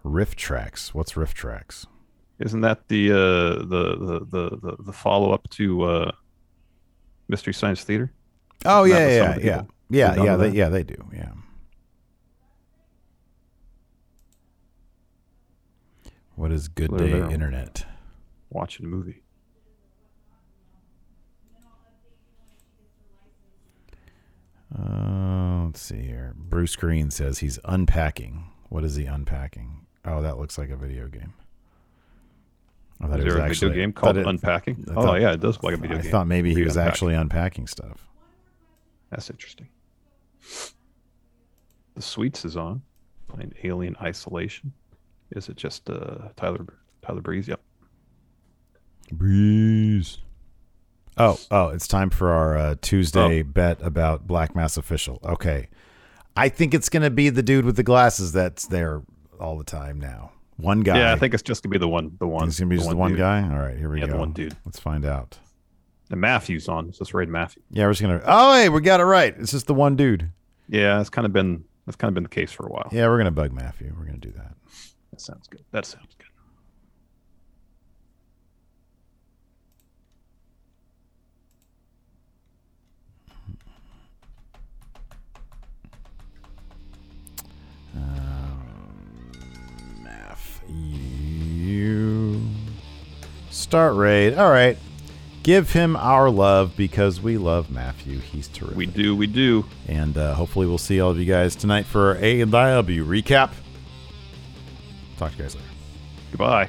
RiffTrax. What's RiffTrax? Isn't that the uh, the the the the, the follow up to uh, Mystery Science Theater? Oh Isn't yeah, that what some yeah, yeah, yeah, yeah. They, yeah, they do. Yeah. What is Good They're Day there. Internet? Watching a movie. Uh, let's see here. Bruce Green says he's unpacking. What is he unpacking? Oh, that looks like a video game. I thought Is it was there a actually video game called it- Unpacking? I oh yeah, it does look like a video I game. I thought maybe he was unpack. actually unpacking stuff. That's interesting. The Sweets is on. Playing Alien Isolation. Is it just uh, Tyler Tyler Breeze? Yep. Breeze. Oh, oh, it's time for our uh, Tuesday bet about Black Mass Official. Okay. I think it's going to be the dude with the glasses that's there all the time now. One guy. Yeah, I think it's just gonna be the one. The one. it's going to be just the one dude. guy. All right, here we Yeah, go. the one dude. Let's find out. And Matthews on. It's just Raid Matthew. Yeah, we're just going to. Oh, hey, we got it right. It's just the one dude. Yeah, it's kind of been that's kind of been the case for a while. Yeah, we're going to bug Matthew. We're going to do that. That sounds good. That sounds good. Um, Matthew. Start raid. All right. Give him our love because we love Matthew. He's terrific. We do. We do. And uh, hopefully we'll see all of you guys tonight for our A and W recap. Talk to you guys later. Goodbye.